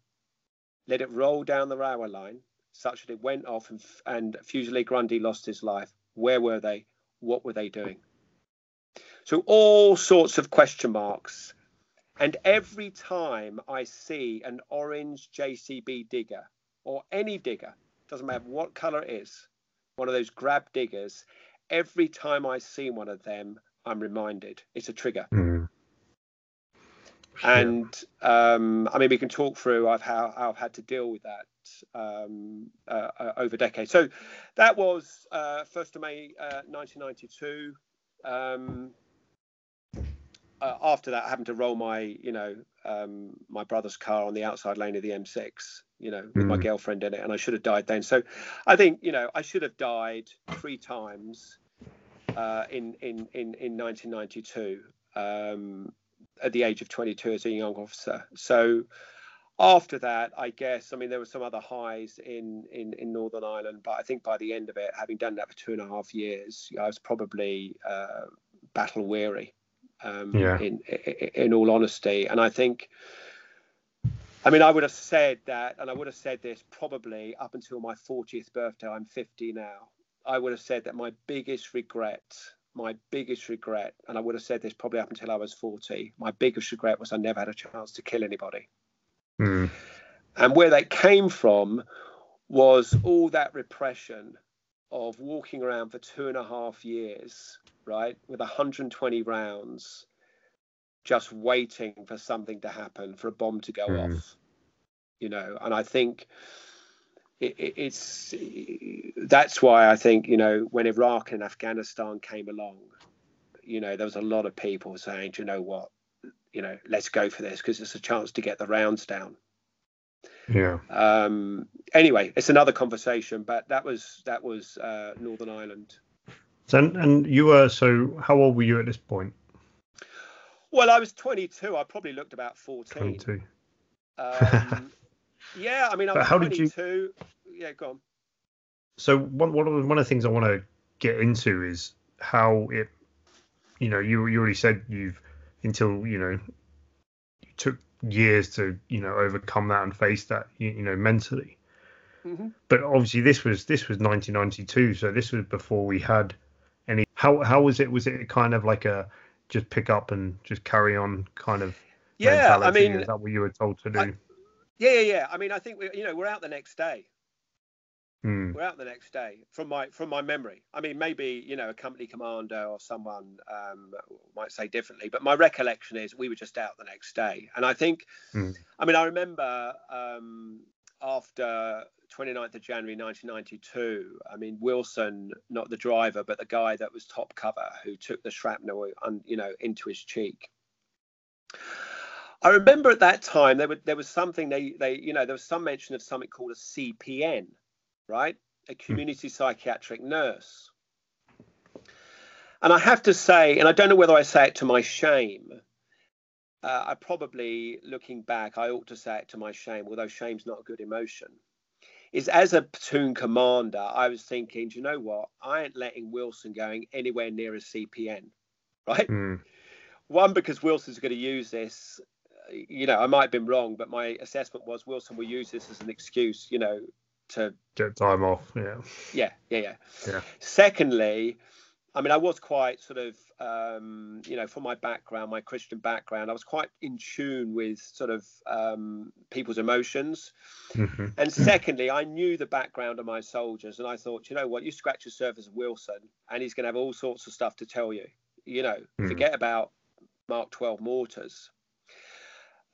let it roll down the railway line such that it went off and, and Fusilier Grundy lost his life? Where were they? What were they doing? So, all sorts of question marks. And every time I see an orange JCB digger or any digger, doesn't matter what color it is, one of those grab diggers, every time I see one of them, I'm reminded it's a trigger. Mm. And um, I mean, we can talk through I've how, I've had to deal with that um, uh, uh, over decades. So that was uh, 1st of May uh, 1992. Um, uh, after that, having to roll my, you know, um, my brother's car on the outside lane of the M6, you know, with mm. my girlfriend in it, and I should have died then. So I think, you know, I should have died three times uh, in, in, in, in 1992 um, at the age of 22 as a young officer. So after that, I guess, I mean, there were some other highs in, in, in Northern Ireland, but I think by the end of it, having done that for two and a half years, I was probably uh, battle weary. Um, yeah. in, in, in all honesty, and I think, I mean, I would have said that, and I would have said this probably up until my 40th birthday. I'm 50 now. I would have said that my biggest regret, my biggest regret, and I would have said this probably up until I was 40. My biggest regret was I never had a chance to kill anybody. Mm. And where that came from was all that repression of walking around for two and a half years, right, with 120 rounds, just waiting for something to happen, for a bomb to go mm. off, you know. And I think it, it, it's that's why I think you know when Iraq and Afghanistan came along, you know, there was a lot of people saying, you know what, you know, let's go for this because it's a chance to get the rounds down. Yeah. Um, anyway, it's another conversation, but that was that was uh, Northern Ireland. So, and you were so how old were you at this point? Well, I was 22. I probably looked about 14. 22. Um, yeah, I mean, I was how 22. Did you... Yeah, go on. So one one of one of the things I want to get into is how it, you know, you you already said you've until you know you took years to you know overcome that and face that you, you know mentally. Mm-hmm. But obviously this was this was 1992, so this was before we had any. How how was it? Was it kind of like a just pick up and just carry on kind of? Yeah, I mean, is that what you were told to do? I, yeah, yeah, yeah. I mean, I think we, you know, we're out the next day. Mm. We're out the next day from my from my memory. I mean, maybe you know a company commander or someone um, might say differently, but my recollection is we were just out the next day. And I think, mm. I mean, I remember um, after 29th of January 1992. I mean, Wilson, not the driver, but the guy that was top cover who took the shrapnel, and you know, into his cheek. I remember at that time there, were, there was something they, they, you know, there was some mention of something called a CPN, right? A hmm. community psychiatric nurse. And I have to say, and I don't know whether I say it to my shame, uh, I probably, looking back, I ought to say it to my shame, although shame's not a good emotion. Is as a platoon commander, I was thinking, do you know what? I ain't letting Wilson going anywhere near a CPN, right? Mm. One, because Wilson's going to use this. You know, I might have been wrong, but my assessment was Wilson will use this as an excuse, you know, to get time off. Yeah. Yeah, yeah, yeah. Yeah. Secondly, I mean, I was quite sort of, um, you know, from my background, my Christian background, I was quite in tune with sort of um, people's emotions. Mm-hmm. And secondly, I knew the background of my soldiers, and I thought, you know what, you scratch the surface of Wilson, and he's going to have all sorts of stuff to tell you. You know, mm-hmm. forget about Mark 12 mortars.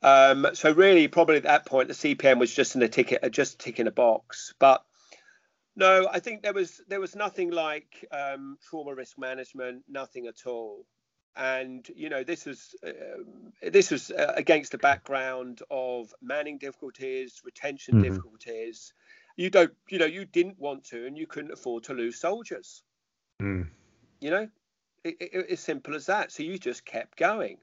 Um, so really, probably at that point, the CPN was just in a ticket, just ticking a box. But no, I think there was there was nothing like um, trauma risk management, nothing at all. And you know, this was uh, this was uh, against the background of manning difficulties, retention mm-hmm. difficulties. You don't, you know, you didn't want to, and you couldn't afford to lose soldiers. Mm. You know, it, it, as simple as that. So you just kept going.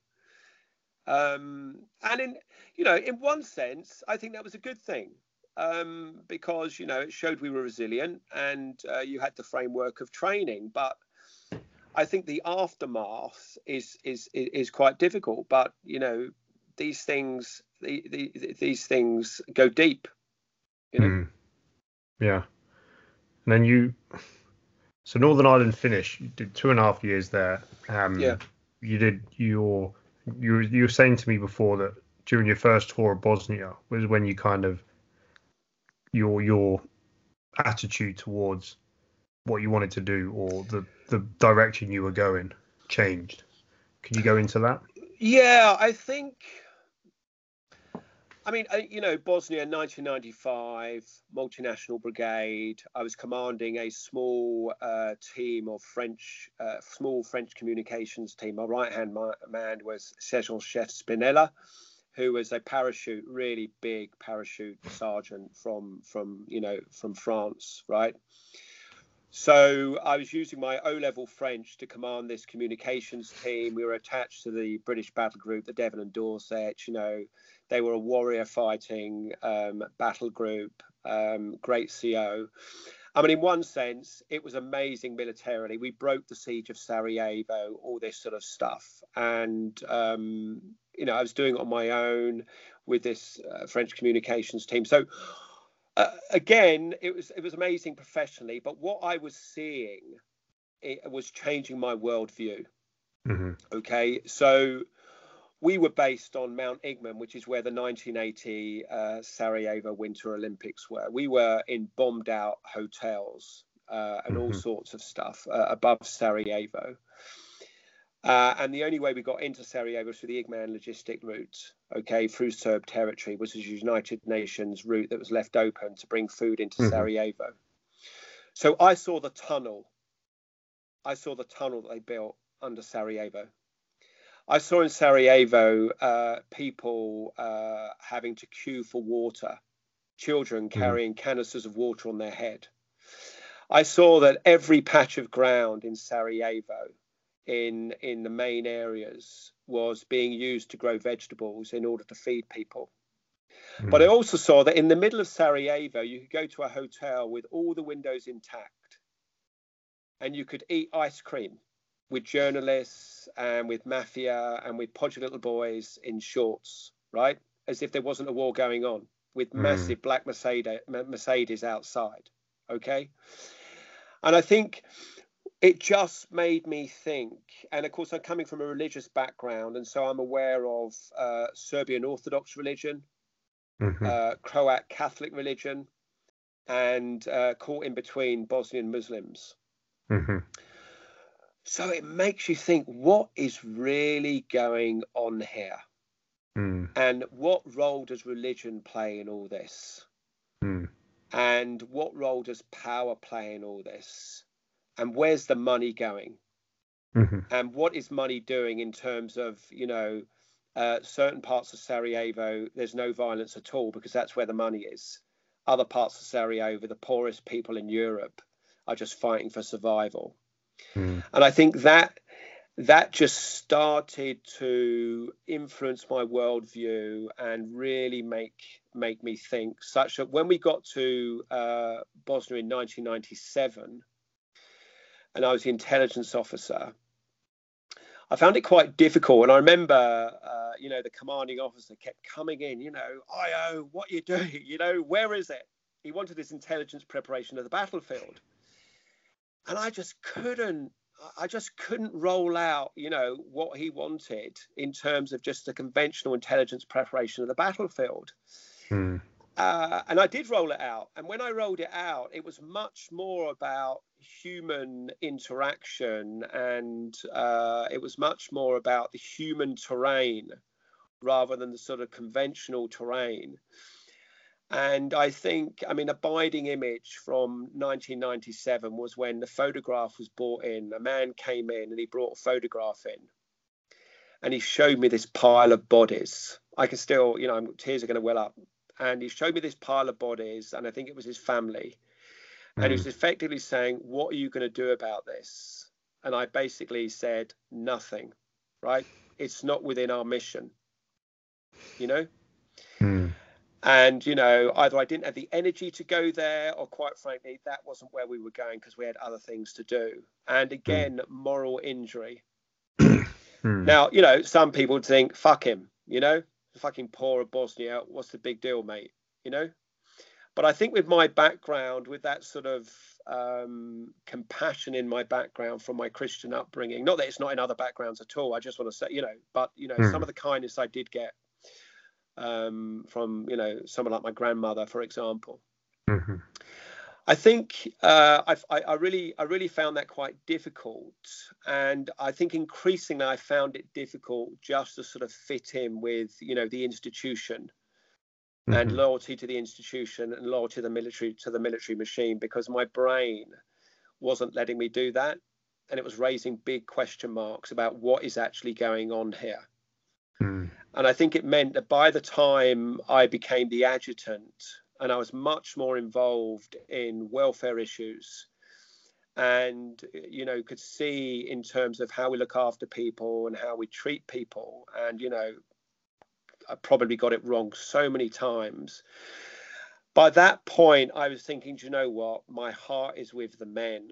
Um, and in you know, in one sense, I think that was a good thing um, because you know it showed we were resilient and uh, you had the framework of training. But I think the aftermath is is is quite difficult. But you know, these things the, the, these things go deep. You know. Mm. Yeah. And then you, so Northern Ireland finish. You did two and a half years there. Um, yeah. You did your you were, you were saying to me before that during your first tour of Bosnia was when you kind of your your attitude towards what you wanted to do or the the direction you were going changed. Can you go into that? Yeah, I think. I mean, you know, Bosnia, 1995, multinational brigade. I was commanding a small uh, team of French, uh, small French communications team. My right hand man was Sergeant Chef Spinella, who was a parachute, really big parachute sergeant from from you know from France, right? So I was using my O level French to command this communications team. We were attached to the British battle group, the Devon and Dorset. You know, they were a warrior fighting um, battle group, um, great CO. I mean, in one sense, it was amazing militarily. We broke the siege of Sarajevo, all this sort of stuff. And, um, you know, I was doing it on my own with this uh, French communications team. So, uh, again, it was it was amazing professionally, but what I was seeing it was changing my worldview. Mm-hmm. Okay, so we were based on Mount Igman, which is where the 1980 uh, Sarajevo Winter Olympics were. We were in bombed out hotels uh, and mm-hmm. all sorts of stuff uh, above Sarajevo. Uh, and the only way we got into Sarajevo was through the Igman logistic route, okay, through Serb territory, which was a United Nations route that was left open to bring food into mm-hmm. Sarajevo. So I saw the tunnel. I saw the tunnel that they built under Sarajevo. I saw in Sarajevo uh, people uh, having to queue for water, children mm-hmm. carrying mm. canisters of water on their head. I saw that every patch of ground in Sarajevo in in the main areas was being used to grow vegetables in order to feed people. Mm. But I also saw that in the middle of Sarajevo, you could go to a hotel with all the windows intact, and you could eat ice cream with journalists and with mafia and with podgy little boys in shorts, right? As if there wasn't a war going on, with mm. massive black Mercedes, Mercedes outside. Okay, and I think it just made me think and of course i'm coming from a religious background and so i'm aware of uh, serbian orthodox religion mm-hmm. uh, croat catholic religion and uh, caught in between bosnian muslims mm-hmm. So it makes you think what is really going on here mm. and what role does religion play in all this mm. and what role does power play in all this and where's the money going mm-hmm. and what is money doing in terms of you know uh, certain parts of Sarajevo there's no violence at all because that's where the money is other parts of Sarajevo the poorest people in Europe are just fighting for survival mm. and I think that that just started to influence my worldview and really make make me think such that when we got to uh, Bosnia in 1997 and I was the intelligence officer. I found it quite difficult, and I remember, uh, you know, the commanding officer kept coming in. You know, IO, what are you doing? You know, where is it? He wanted this intelligence preparation of the battlefield, and I just couldn't. I just couldn't roll out, you know, what he wanted in terms of just the conventional intelligence preparation of the battlefield. Hmm. Uh, and I did roll it out. And when I rolled it out, it was much more about human interaction and uh, it was much more about the human terrain rather than the sort of conventional terrain. And I think, I mean, a binding image from 1997 was when the photograph was brought in. A man came in and he brought a photograph in and he showed me this pile of bodies. I can still, you know, tears are going to well up and he showed me this pile of bodies, and I think it was his family. Mm. And he was hmm. effectively saying, What are you going to do about this? And I basically said, Nothing, right? It's not within our mission, you know? Mm. And, you know, either I didn't have the energy to go there, or quite frankly, that wasn't where we were going because we had other things to do. And hmm. again, mm. moral injury. Hmm. now, you know, some people would think, fuck him, you know, fucking poor of Bosnia. What's the big deal, mate? You know. But I think with my background, with that sort of um, compassion in my background from my Christian upbringing, not that it's not in other backgrounds at all. I just want to say, you know, but you know, mm. some of the kindness I did get um, from, you know, someone like my grandmother, for example. Mm-hmm. I think uh, I, I really, I really found that quite difficult, and I think increasingly I found it difficult just to sort of fit in with, you know, the institution mm-hmm. and loyalty to the institution and loyalty to the military to the military machine because my brain wasn't letting me do that, and it was raising big question marks about what is actually going on here. Mm. And I think it meant that by the time I became the adjutant and I was much more involved in welfare issues and you know could see in terms of how we look after people and how we treat people and you know I probably got it wrong so many times. By that point I was thinking do you know what? My heart is with the men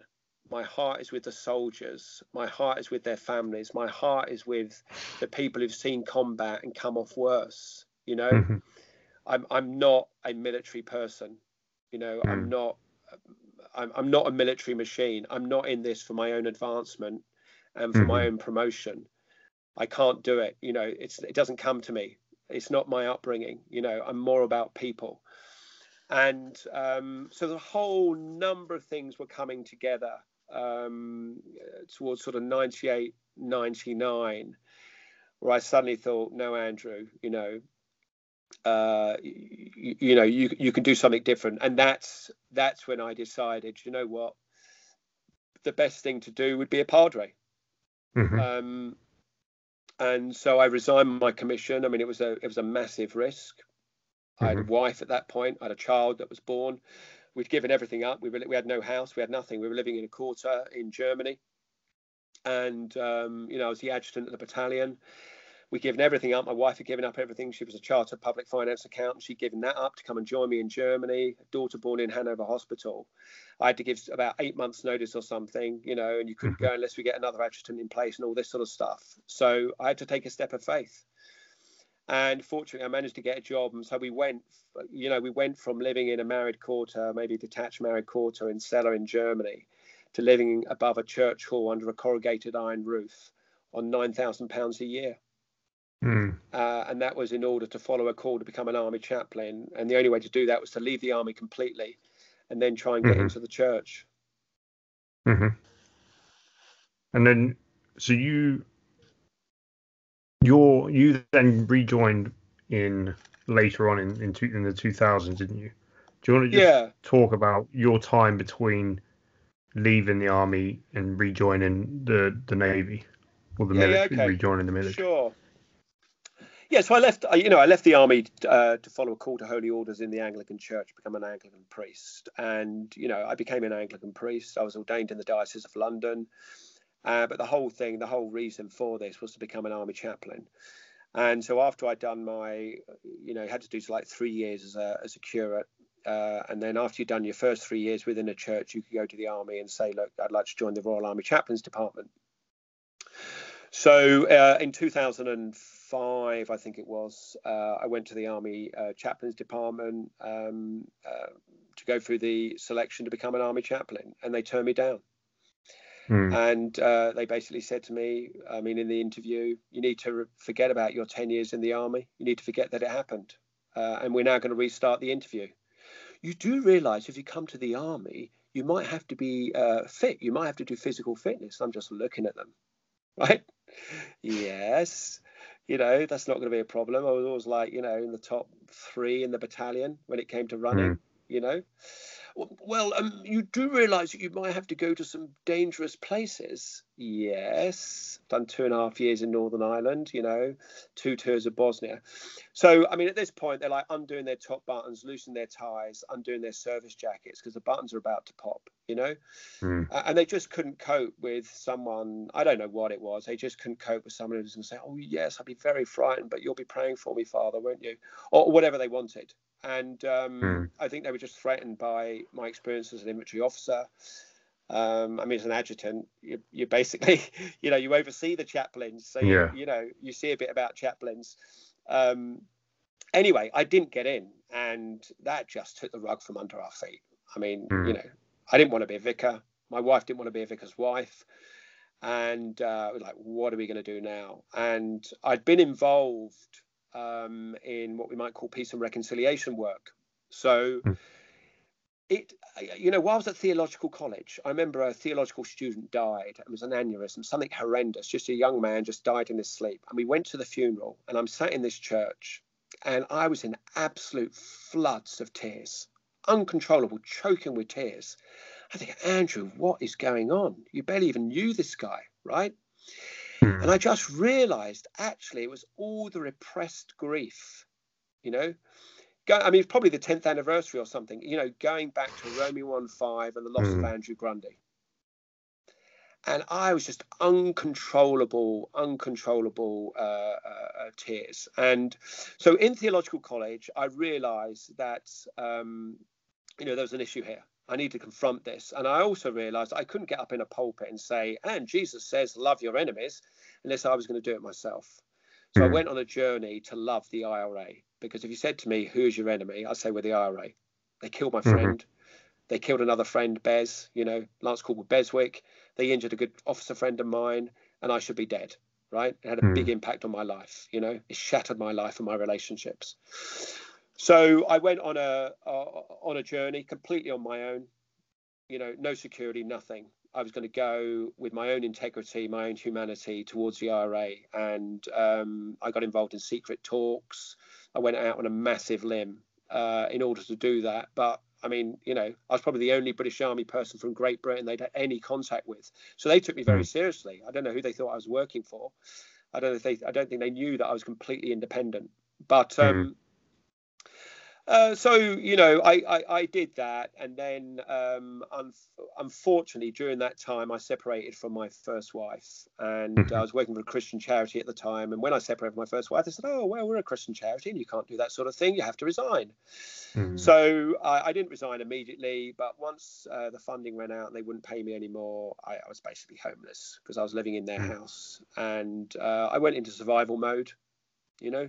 my heart is with the soldiers my heart is with their families my heart is with the people who've seen combat and come off worse you know mm-hmm. i'm i'm not a military person you know mm. i'm not I'm, I'm not a military machine. I'm not in this for my own advancement and for mm-hmm. my own promotion. I can't do it. You know, it's it doesn't come to me. It's not my upbringing. You know, I'm more about people. And um, so the whole number of things were coming together um, towards sort of 98, 99, where I suddenly thought, no, Andrew, you know, uh, you, you, know you you can do something different and that's that's when i decided you know what the best thing to do would be a padre mm-hmm. um, and so i resigned my commission i mean it was a it was a massive risk mm-hmm. i had a mm-hmm. wife at that point i had a child that was born we'd given everything up we, were, we had no house we had nothing we were living in a quarter in germany and um, you know i was the adjutant of the battalion we'd given everything up. My wife had given up everything. She was a chartered public finance accountant. She'd given that up to come and join me in Germany. A daughter born in Hanover Hospital. I had to give about eight months' notice or something, you know, and you couldn't go mm-hmm. unless we get another adjutant in place and all this sort of stuff. So I had to take a step of faith. And fortunately, I managed to get a job. And so we went, you know, we went from living in a married quarter, maybe detached married quarter in Celle in Germany, to living above a church hall under a corrugated iron roof on £9,000 a year. Mm. Uh, and that was in order to follow a call to become an army chaplain. And the only way to do that was to leave the army completely and then try and get mm-hmm. into the church. Mm-hmm. And then, so you, you you then rejoined in later on in in, two, in the 2000s, didn't you? Do you want to just yeah. talk about your time between leaving the army and rejoining the the navy or the yeah, military, yeah, okay. rejoining the military? Sure. Yeah, so I left. You know, I left the army uh, to follow a call to holy orders in the Anglican Church, become an Anglican priest, and you know, I became an Anglican priest. I was ordained in the Diocese of London, uh, but the whole thing, the whole reason for this was to become an army chaplain. And so after I'd done my, you know, had to do like three years as a as a curate, uh, and then after you'd done your first three years within a church, you could go to the army and say, look, I'd like to join the Royal Army Chaplains Department. So uh, in 2005, I think it was, uh, I went to the Army uh, Chaplains Department um, uh, to go through the selection to become an Army chaplain, and they turned me down. Hmm. And uh, they basically said to me, I mean, in the interview, you need to re- forget about your 10 years in the Army. You need to forget that it happened. Uh, and we're now going to restart the interview. You do realize if you come to the Army, you might have to be fit. You might have to do physical fitness. I'm just looking at them, right? yes. You know, that's not going to be a problem. I was always like, you know, in the top three in the battalion when it came to running, mm. You know. Well, um, you do realise that you might have to go to some dangerous places. Yes, done two and a half years in Northern Ireland. You know, two tours of Bosnia. So, I mean, at this point, they're like undoing their top buttons, loosening their ties, undoing their service jackets because the buttons are about to pop. You know, mm. uh, and they just couldn't cope with someone. I don't know what it was. They just couldn't cope with someone who was going to say, "Oh yes, I'd be very frightened, but you'll be praying for me, Father, won't you?" Or whatever they wanted and um, mm. I think they were just threatened by my experience as an infantry officer. Um, I mean, as an adjutant, you, you basically, you know, you oversee the chaplains, so you, yeah. you know, you see a bit about chaplains. Um, anyway, I didn't get in, and that just took the rug from under our feet. I mean, mm. you know, I didn't want to be a vicar. My wife didn't want to be a vicar's wife. And uh, like, what are we going to do now? And I'd been involved um, in what we might call peace and reconciliation work. So, mm. it, you know, while I was at theological college, I remember a theological student died. It was an aneurysm, something horrendous. Just a young man just died in his sleep. And we went to the funeral, and I'm sat in this church, and I was in absolute floods of tears, uncontrollable, choking with tears. I think, Andrew, what is going on? You barely even knew this guy, right? Mm. And I just realized actually it was all the repressed grief, you know. Go, I mean, it's probably the 10th anniversary or something, you know, going back to Romeo 1 5 and the loss mm. of Andrew Grundy. And I was just uncontrollable, uncontrollable uh, uh, uh, tears. And so in theological college, I realized that, um, you know, there was an issue here. I need to confront this. And I also realized I couldn't get up in a pulpit and say, and Jesus says, love your enemies, unless I was going to do it myself. So mm. I hmm. went on a journey to love the IRA because if you said to me, who's your enemy? I'd say, we're the IRA. They killed my mm-hmm. friend. They killed another friend, Bez, you know, Lance Corporal Beswick. They injured a good officer friend of mine, and I should be dead, right? It had a mm. big impact on my life, you know, it shattered my life and my relationships. So I went on a uh, on a journey completely on my own. You know, no security, nothing. I was going to go with my own integrity, my own humanity towards the IRA, and um, I got involved in secret talks. I went out on a massive limb uh, in order to do that, but I mean, you know, I was probably the only British Army person from Great Britain they'd had any contact with, so they took me very hmm. seriously. I don't know who they thought I was working for. I don't know if they. I don't think they knew that I was completely independent. But um, mm. Uh, so you know, I, I, I did that, and then um, un- unfortunately during that time I separated from my first wife, and mm-hmm. I was working for a Christian charity at the time. And when I separated from my first wife, they said, "Oh well, we're a Christian charity, and you can't do that sort of thing. You have to resign." Mm-hmm. So I, I, didn't resign immediately, but once uh, the funding ran out and they wouldn't pay me anymore, I, I was basically homeless because I was living in their mm-hmm. house, and uh, I went into survival mode. You know,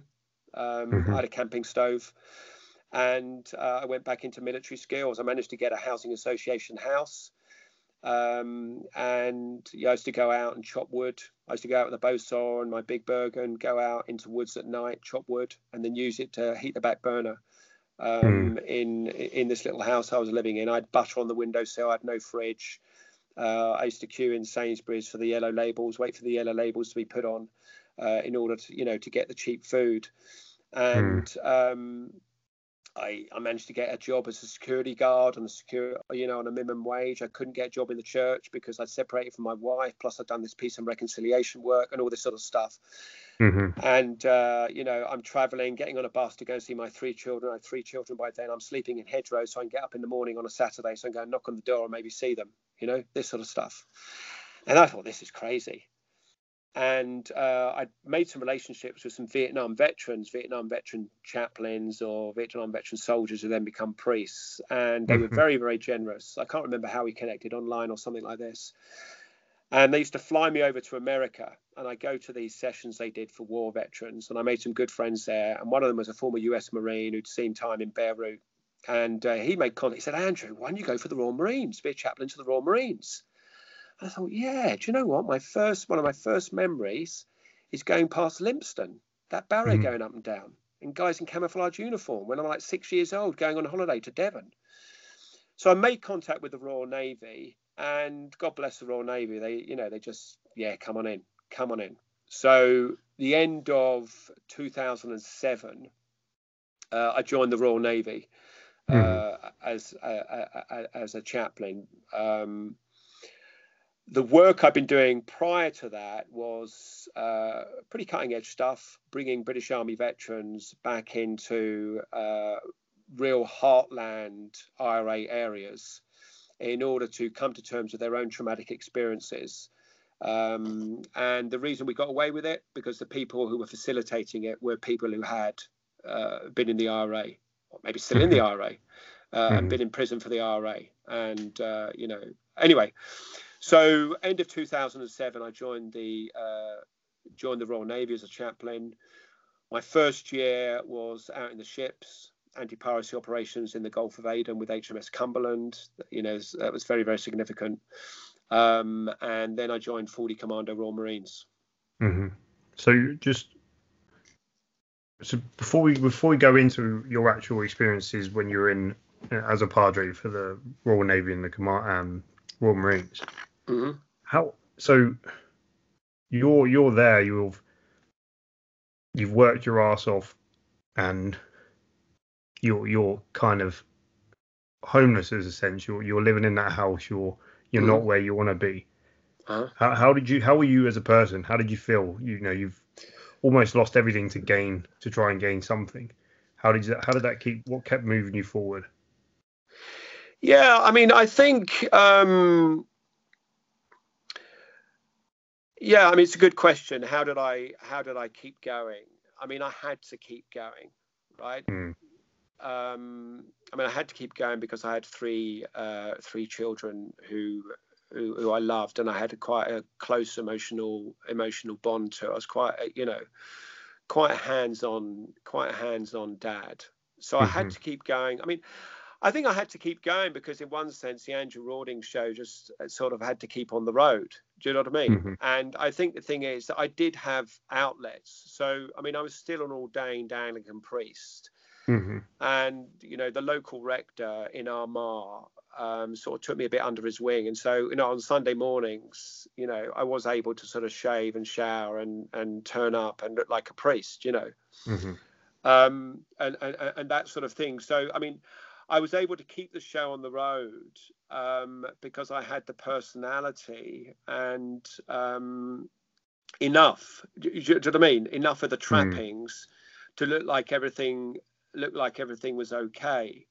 um, I had a camping stove and uh, I went back into military skills. I managed to get a housing association house. Um, and yeah, I used to go out and chop wood. I used to go out with a bow saw and my big bergen and go out into woods at night, chop wood, and then use it to heat the back burner. Um, mm. In in this little house I was living in, I had butter on the windowsill. I had no fridge. Uh, I used to queue in Sainsbury's for the yellow labels, wait for the yellow labels to be put on, uh, in order to you know to get the cheap food. And mm. um, I, I managed to get a job as a security guard on the secure, you know, on a minimum wage. I couldn't get a job in the church because I'd separated from my wife. Plus, I'd done this peace and reconciliation work and all this sort of stuff. Mm-hmm. And uh, you know, I'm traveling, getting on a bus to go and see my three children. I had three children by then. I'm sleeping in hedgerows, so I can get up in the morning on a Saturday, so I can go and knock on the door and maybe see them. You know, this sort of stuff. And I thought this is crazy and uh, I made some relationships with some Vietnam veterans, Vietnam veteran chaplains or Vietnam veteran soldiers who then become priests, and they mm-hmm. were very, very generous. I can't remember how we connected online or something like this. And they used to fly me over to America, and I go to these sessions they did for war veterans, and I made some good friends there. And one of them was a former U.S. Marine who'd seen time in Beirut, and uh, he made contact. He said, "Andrew, why don't you go for the Royal Marines? Be a chaplain to the Royal Marines." I thought, yeah, do you know what? My first one of my first memories is going past Lympstone, that barrier mm. going up and down, and guys in camouflage uniform when I'm like six years old going on holiday to Devon. So I made contact with the Royal Navy, and God bless the Royal Navy. They, you know, they just, yeah, come on in, come on in. So the end of 2007, uh, I joined the Royal Navy uh, mm. as uh, uh, uh, as a chaplain. Um, the work I've been doing prior to that was uh, pretty cutting edge stuff, bringing British Army veterans back into uh, real heartland IRA areas in order to come to terms with their own traumatic experiences. Um, and the reason we got away with it because the people who were facilitating it were people who had uh, been in the IRA, or maybe still in the mm-hmm. IRA, uh, mm. and been in prison for the IRA. And uh, you know, anyway. So, end of 2007, I joined the uh, joined the Royal Navy as a chaplain. My first year was out in the ships, anti-piracy operations in the Gulf of Aden with HMS Cumberland. You know, that was very, very significant. Um, and then I joined 40 Commando Royal Marines. Mm-hmm. So, just so before we before we go into your actual experiences when you're in as a padre for the Royal Navy and the command, um, Royal Marines, Mm-hmm. How so? You're you're there. You've you've worked your ass off, and you're you're kind of homeless as a sense. You're you're living in that house. You're you're mm-hmm. not where you want to be. Uh-huh. How, how did you? How were you as a person? How did you feel? You know, you've almost lost everything to gain to try and gain something. How did you? How did that keep? What kept moving you forward? Yeah, I mean, I think. Um, yeah, I mean, it's a good question. How did I? How did I keep going? I mean, I had to keep going, right? Mm. Um, I mean, I had to keep going because I had three uh, three children who, who who I loved, and I had a quite a close emotional emotional bond to. I was quite, a, you know, quite a hands-on, quite a hands-on dad. So I had Mhm. to keep going. I mean, I think I had to keep going because, in one sense, the Andrew Rawding show just uh, sort of had to keep on the road. Do you know what I mean? Mhm. And I think the thing is that I did have outlets. So, I mean, I was still an ordained Anglican priest hmm and you know the local rector in Armagh um, sort of took me a bit under his wing, and so you know on Sunday mornings, you know I was able to sort of shave and shower and and turn up and look like a priest, you know, hmm um, and, and and that sort of thing. So I mean, I was able to keep the show on the road um, because I had the personality and um, enough. Do you, do you know what I mean? Enough of the trappings to look like everything looked like everything was okay.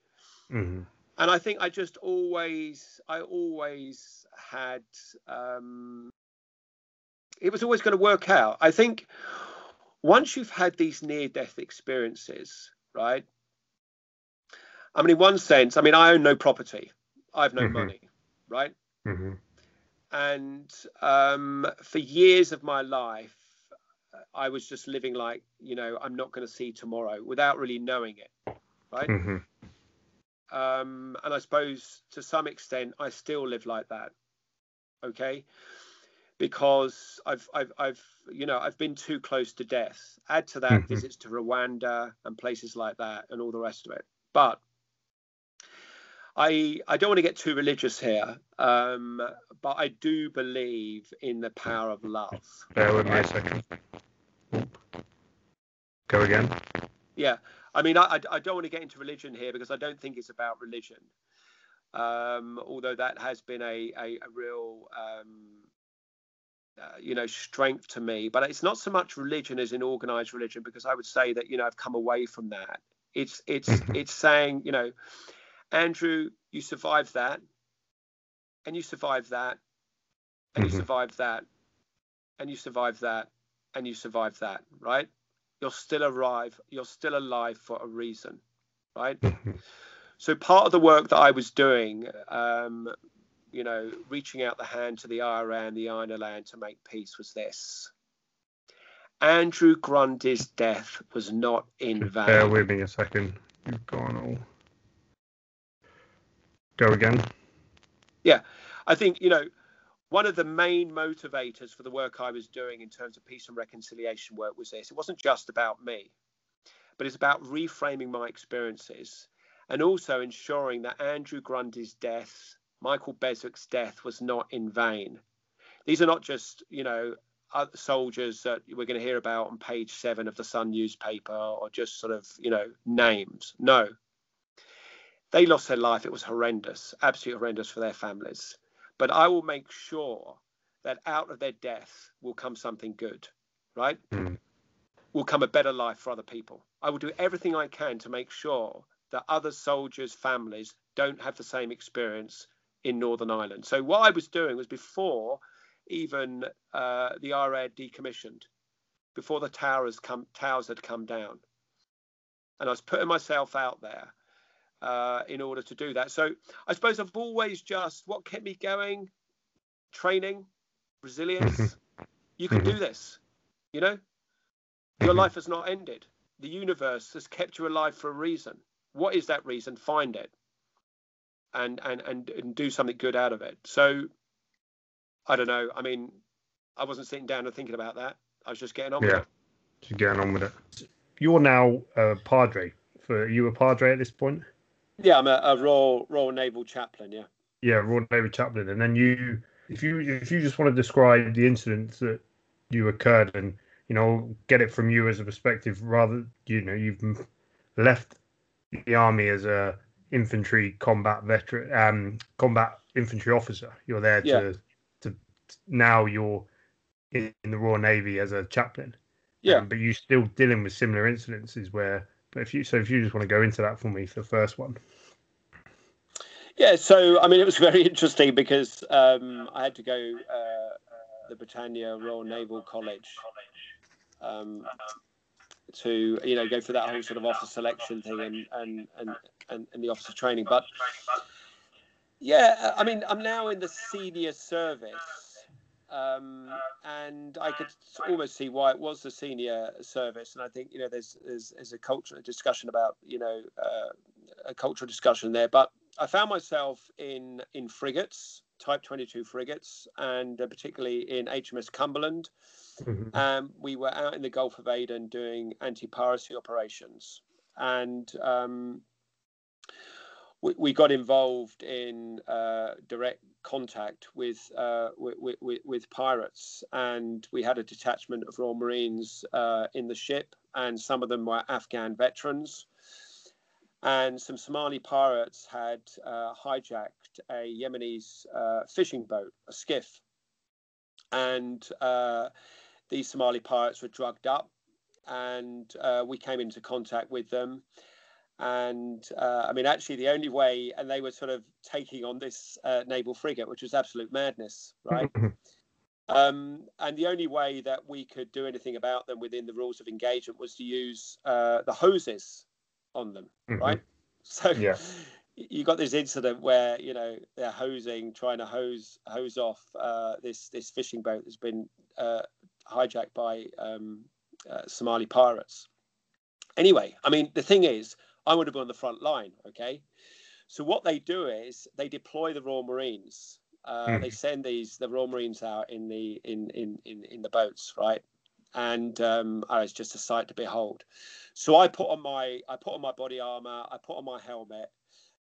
hmm And I think I just always, I always had. Um, it was always going to work out. I think once you've had these near-death experiences, right? I mean, in one sense, I mean, I own no property. I have no Mhm. money, right? hmm and um, for years of my life i was just living like you know i'm not going to see tomorrow without really knowing it right hmm um, and i suppose to some extent i still live like that okay because i've i've i've you know i've been too close to death add to that Mhm. visits to rwanda and places like that and all the rest of it but I, I don't want to get too religious here, um, but I do believe in the power of love. Bear with me a second. Go again. Yeah, I mean, I, I, don't want to get into religion here because I don't think it's about religion. Um, although that has been a, a, a real, um, uh, you know, strength to me. But it's not so much religion as in organized religion because I would say that, you know, I've come away from that. It's, it's, Mhm. it's saying, you know, Andrew, you survived that, and you survived that, and you Mhm. survived that, and you survived that, and you survived that, right? You're still alive. You're still alive for a reason, right? Mhm. So part of the work that I was doing, um, you know, reaching out the hand to the Iran, the Ina land to make peace was this. Andrew Grundy's death was not in Just bear vain. with me a second. You've gone all. Go again. Yeah, I think, you know, one of the main motivators for the work I was doing in terms of peace and reconciliation work was this. It wasn't just about me, but it's about reframing my experiences and also ensuring that Andrew Grundy's death, Michael Beswick's death, was not in vain. These are not just, you know, soldiers that we're going to hear about on page seven of the Sun newspaper or just sort of, you know, names. No. They lost their life. It was horrendous, absolutely horrendous for their families. But I will make sure that out of their death will come something good, right? Mm. Will come a better life for other people. I will do everything I can to make sure that other soldiers' families don't have the same experience in Northern Ireland. So what I was doing was before even uh, the IRA decommissioned, before the towers come towers had come down, and I was putting myself out there uh, in order to do that. So I suppose I've always just what kept me going, training, resilience. You can do this, you know. Your Mhm. life has not ended. The universe has kept you alive for a reason. What is that reason? Find it, and and and, and do something good out of it. So I don't know. I mean, I wasn't sitting down and thinking about that. I was just getting on with Yeah. it. Just getting on with it. You're now a padre. For are you a padre at this point? Yeah, I'm a, a Royal Royal Naval Chaplain. Yeah. Yeah, Royal Naval chaplain. And then you, if you, if you just want to describe the incidents that you occurred, and you know, get it from you as a perspective, rather, you know, you've left the army as a infantry combat veteran, um, combat infantry officer. You're there to Yeah. to now you're in, in the Royal Navy as a chaplain. Yeah. Um, but you're still dealing with similar incidences where. But if you so if you just want to go into that for me for the first one. Yeah, so I mean, it was very interesting because um, I had to go uh, the Britannia Royal Naval College um, to you know go for that whole sort of officer selection thing and and and and, and the officer training. But yeah, I mean, I'm now in the senior service. Um, and I could almost see why it was the senior service. And I think you know there's there's, there's a cultural discussion about you know uh, a cultural discussion there. But I found myself in in frigates, Type 22 frigates, and uh, particularly in HMS Cumberland. Mm-hmm. Um, we were out in the Gulf of Aden doing anti-piracy operations, and um, we, we, got involved in uh, direct contact with, uh, with, with, with pirates, and we had a detachment of Royal Marines uh, in the ship, and some of them were Afghan veterans and some Somali pirates had uh, hijacked a Yemeni uh, fishing boat, a skiff, and uh, these Somali pirates were drugged up, and uh, we came into contact with them. And uh, I mean, actually, the only way, and they were sort of taking on this uh, naval frigate, which was absolute madness, right? Um, and the only way that we could do anything about them within the rules of engagement was to use uh, the hoses on them, Mhm. right? So Yeah. you got this incident where you know they're hosing, trying to hose hose off uh, this this fishing boat that's been uh, hijacked by um, uh, Somali pirates. Anyway, I mean the thing is, I want to be on the front line, okay? So what they do is they deploy the Royal Marines. Uh, Mhm. They send these the Royal Marines out in the in in in, in the boats, right? And um, oh, it's just a sight to behold. So I put on my I put on my body armor, I put on my helmet.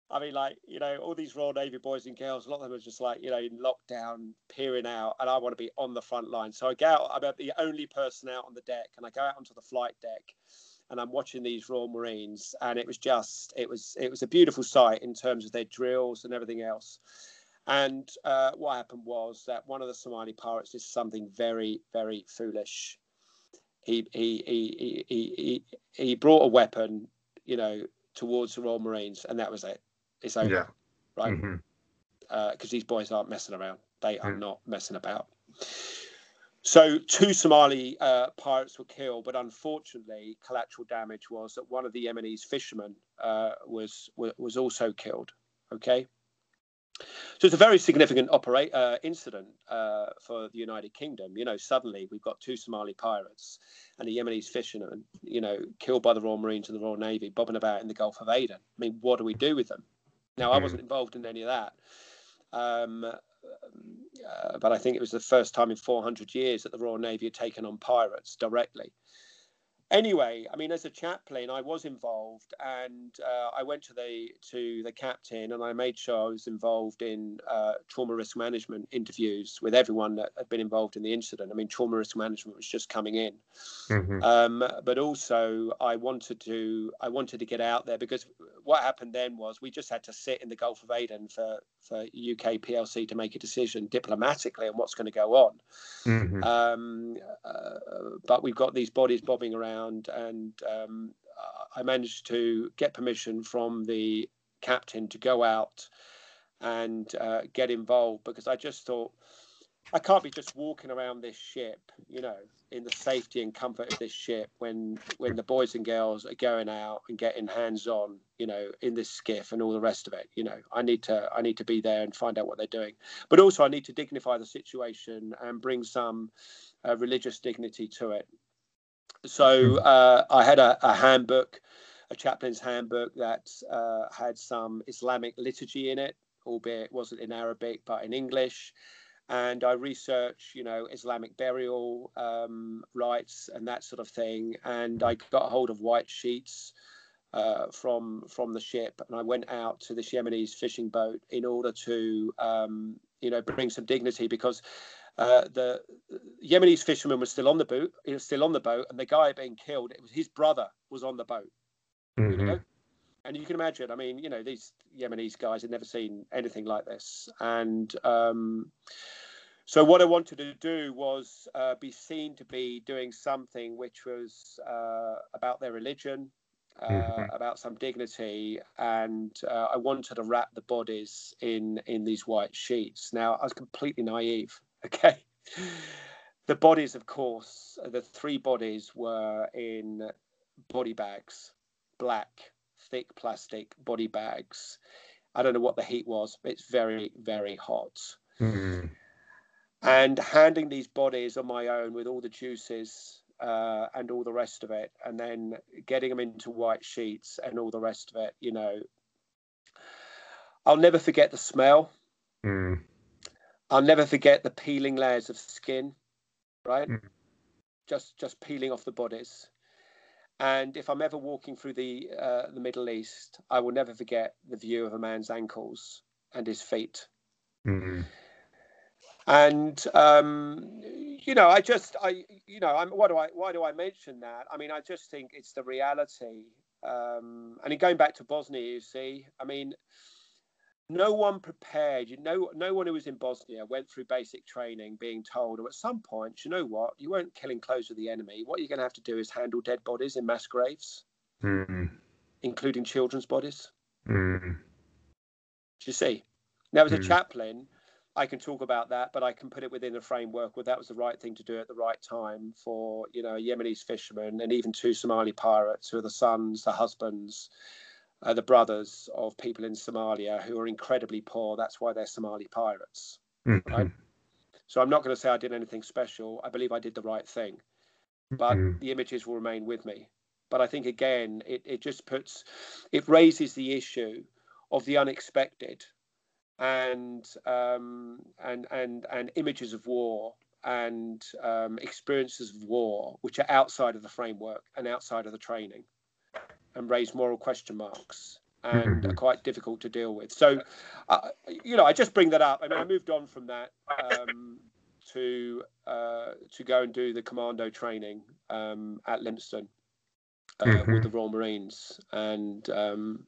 I mean, like you know, all these Royal Navy boys and girls, a lot of them are just like you know in lockdown, peering out, and I want to be on the front line. So I go out. I'm the only person out on the deck, and I go out onto the flight deck, and I'm watching these Royal Marines, and it was just it was it was a beautiful sight in terms of their drills and everything else. And uh, what happened was that one of the Somali pirates did something very very foolish. He he he he he he brought a weapon, you know, towards the Royal Marines, and that was it. It's over, Yeah. right? Because these boys aren't messing around. They are Mm. not messing about. So two Somali uh, pirates were killed, but unfortunately, collateral damage was that one of the Yemenis fishermen uh, was, was also killed. Okay. So it's a very significant operate uh, incident uh, for the United Kingdom. You know, suddenly we've got two Somali pirates and a Yemeni fisherman, you know, killed by the Royal Marines and the Royal Navy, bobbing about in the Gulf of Aden. I mean, what do we do with them? Now, I Mm. wasn't involved in any of that, um, uh, but I think it was the first time in 400 years that the Royal Navy had taken on pirates directly. Anyway, I mean, as a chaplain, I was involved, and uh, I went to the to the captain, and I made sure I was involved in uh, trauma risk management interviews with everyone that had been involved in the incident. I mean, trauma risk management was just coming in, Mhm. um, but also I wanted to I wanted to get out there because what happened then was we just had to sit in the Gulf of Aden for for UK PLC to make a decision diplomatically on what's going to go on. Mhm. Um, uh, but we've got these bodies bobbing around, and um, I managed to get permission from the captain to go out and uh, get involved because I just thought I can't be just walking around this ship, you know, in the safety and comfort of this ship when when the boys and girls are going out and getting hands on, you know, in this skiff and all the rest of it. You know, I need to I need to be there and find out what they're doing, but also I need to dignify the situation and bring some uh, religious dignity to it. So uh, I had a, a handbook, a chaplain's handbook that uh, had some Islamic liturgy in it, albeit it wasn't in Arabic but in English. And I researched, you know, Islamic burial um, rites and that sort of thing. And I got hold of white sheets uh, from from the ship, and I went out to this Yemeni fishing boat in order to, um, you know, bring some dignity because uh, the Yemeni fisherman was still on the boat. He was still on the boat, and the guy being killed, it was his brother was on the boat. You Mhm. know, and you can imagine. I mean, you know, these Yemenis guys had never seen anything like this, and um, So what I wanted to do was uh, be seen to be doing something which was uh, about their religion, uh, Mhm. about some dignity, and uh, I wanted to wrap the bodies in in these white sheets. Now I was completely naive. Okay, the bodies, of course, the three bodies were in body bags, black, thick plastic body bags. I don't know what the heat was. But it's very, very hot Mm. and handing these bodies on my own with all the juices uh, and all the rest of it, and then getting them into white sheets and all the rest of it, you know. I'll never forget the smell. Mm. I'll never forget the peeling layers of skin, right? Mm. Just just peeling off the bodies. And if I'm ever walking through the uh, the Middle East, I will never forget the view of a man's ankles and his feet. Mm. and um, you know, I just, I, you know, I'm. What do I? Why do I mention that? I mean, I just think it's the reality. Um, and in going back to Bosnia, you see, I mean, no one prepared. You know, no one who was in Bosnia went through basic training, being told, or at some point, you know what, you weren't killing close with the enemy. What you're going to have to do is handle dead bodies in mass graves, Mm. including children's bodies. Mm. Do you see? Now, as a Mm. chaplain, I can talk about that, but I can put it within the framework where that was the right thing to do at the right time for, you know, a Yemenis fisherman and even two Somali pirates who are the sons, the husbands, uh, the brothers of people in Somalia who are incredibly poor. That's why they're Somali pirates. Mm. Right. So I'm not going to say I did anything special. I believe I did the right thing but Mm. the images will remain with me. But I think again, it, it just puts, it raises the issue of the unexpected, and um, and and and images of war and um, experiences of war which are outside of the framework and outside of the training, and raise moral question marks and are Mhm. quite difficult to deal with. So, uh, you know, I just bring that up. I mean, I moved on from that um, to uh, to go and do the commando training um, at Lympstone uh, Mhm. with the Royal Marines, and um,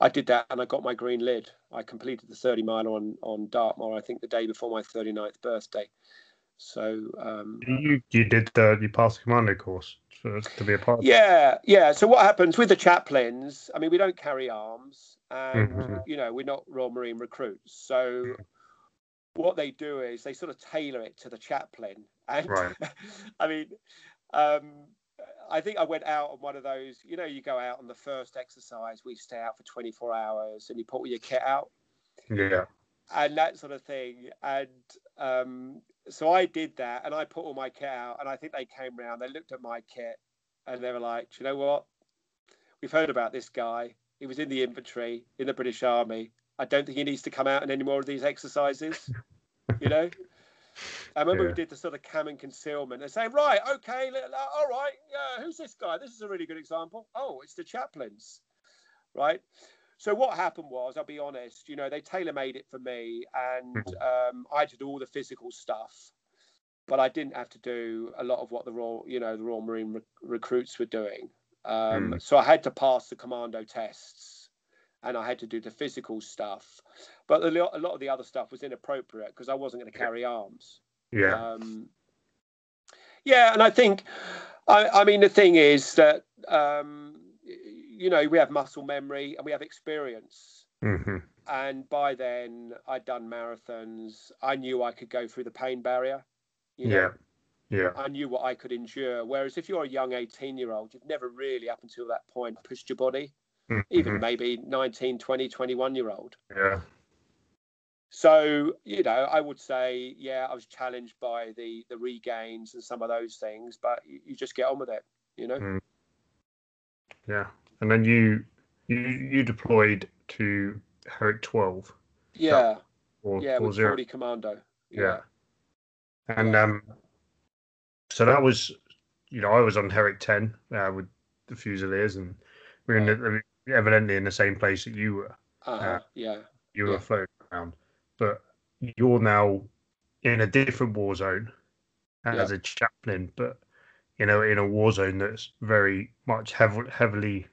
I did that, and I got my green lid. I completed the 30 mile on on Dartmoor, I think, the day before my 39th birthday. So um, You you did the you passed the commando course for, to be a part. of yeah, yeah. So what happens with the chaplains? I mean, we don't carry arms, and Mhm. you know, we're not Royal Marine recruits. So Mm-hmm. what they do is they sort of tailor it to the chaplain. And Right. I mean, um, I think I went out on one of those. You know, you go out on the first exercise, we stay out for 24 hours, and you put all your kit out Yeah. and that sort of thing. And um, so I did that, and I put all my kit out, and I think they came round, they looked at my kit, and they were like, you know what? We've heard about this guy. He was in the infantry in the British Army. I don't think he needs to come out in any more of these exercises." you know. I remember Yeah. we did the sort of cam and concealment and saying, right, okay, all right, yeah, who's this guy? This is a really good example. Oh, it's the chaplains, right? So what happened was, I'll be honest, you know, they tailor made it for me, and um, I did all the physical stuff, but I didn't have to do a lot of what the Royal, you know, the Royal Marine rec- recruits were doing. Um, Mm. So I had to pass the commando tests, and I had to do the physical stuff, but a lot, a lot of the other stuff was inappropriate because I wasn't going to carry arms. Yeah. Um, yeah, and I think, I, I mean, the thing is that um, you know we have muscle memory and we have experience, hmm and by then I'd done marathons. I knew I could go through the pain barrier. You know? Yeah. Yeah. I knew what I could endure. Whereas if you're a young 18 year old, you've never really, up until that point, pushed your body, even Mhm. maybe 19, 20, 21 year old. Yeah. So, you know, I would say, yeah, I was challenged by the the regains and some of those things, but you, you just get on with it, you know? Mm. Yeah. And then you you you deployed to Herrick 12 Yeah, or, yeah, or with zero. 40 Commando. Yeah. And um, so that was, you know, I was on Herrick 10 uh, with the Fusiliers, and we were in the, evidently in the same place that you were. Uh-huh, yeah. You were Yeah. floating around, but you're now in a different war zone as Yeah. a chaplain, but you know, in a war zone that's very much heavily,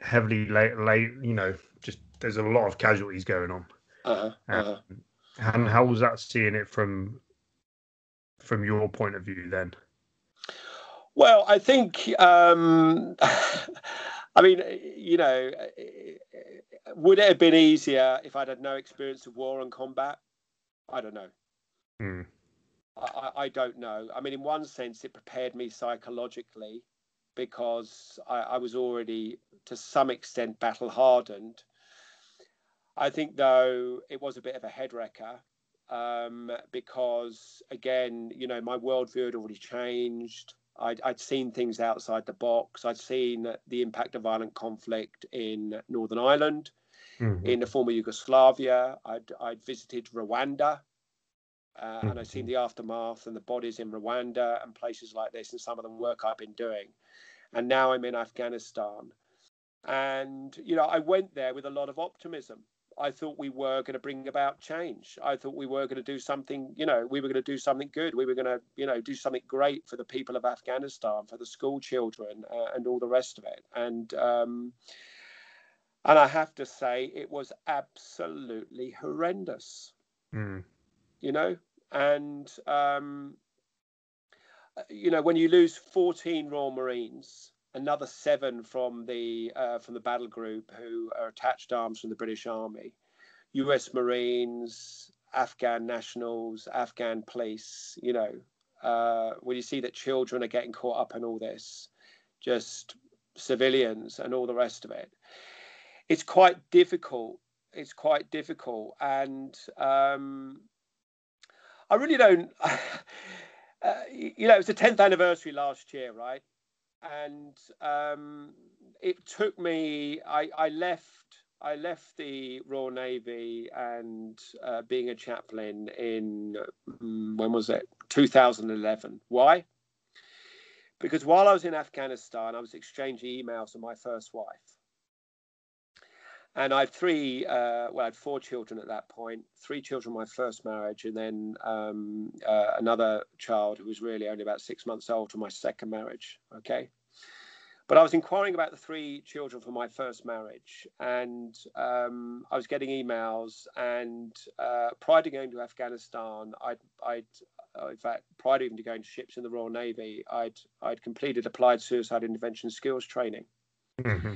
heavily late, late. You know, just there's a lot of casualties going on. Uh-huh, Um, uh-huh. And how was that seeing it from from your point of view then? Well, I think, um, I mean, you know, would it have been easier if I'd had no experience of war and combat? I don't know. Hmm. I, I don't know. I mean, in one sense, it prepared me psychologically because I, I was already, to some extent, battle hardened. I think, though, it was a bit of a head wrecker um, because, again, you know, my worldview had already changed. I'd, I'd, seen things outside the box. I'd seen the impact of violent conflict in Northern Ireland, mm-hmm. in the former Yugoslavia. I'd, I'd visited Rwanda, uh, mm-hmm. and I'd seen the aftermath and the bodies in Rwanda and places like this, and some of the work I've been doing. And now I'm in Afghanistan. And, you know, I went there with a lot of optimism. I thought we were going to bring about change. I thought we were going to do something, you know, we were going to do something good. We were going to, you know, do something great for the people of Afghanistan, for the school children, uh, and all the rest of it. And um, and I have to say, it was absolutely horrendous. Mm. You know, and um, you know when you lose 14 Royal Marines another seven from the uh, from the battle group who are attached arms from the British Army, U.S. Marines, Afghan nationals, Afghan police. You know, uh, when you see that children are getting caught up in all this, just civilians and all the rest of it, it's quite difficult. It's quite difficult, and um, I really don't. Uh, you know, it was the 10th anniversary last year, right? and um, it took me. I, I left. I left the Royal Navy and uh, being a chaplain in um, when was it? 2011. Why? Because while I was in Afghanistan, I was exchanging emails with my first wife and I had three, uh, well, I had four children at that point, three children my first marriage, and then um, uh, another child who was really only about six months old from my second marriage. Okay. But I was inquiring about the three children from my first marriage, and um, I was getting emails. And uh, prior to going to Afghanistan, I'd, I'd uh, in fact, prior to even to going to ships in the Royal Navy, I'd, I'd completed applied suicide intervention skills training. Mm-hmm.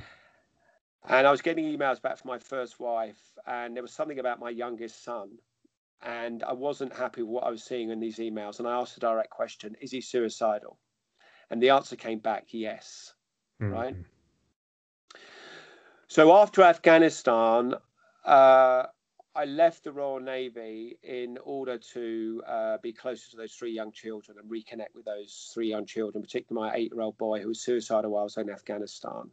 And I was getting emails back from my first wife, and there was something about my youngest son. And I wasn't happy with what I was seeing in these emails. And I asked a direct question Is he suicidal? And the answer came back yes. Mm-hmm. Right. So after Afghanistan, uh, I left the Royal Navy in order to uh, be closer to those three young children and reconnect with those three young children, particularly my eight year old boy who was suicidal while I was in Afghanistan.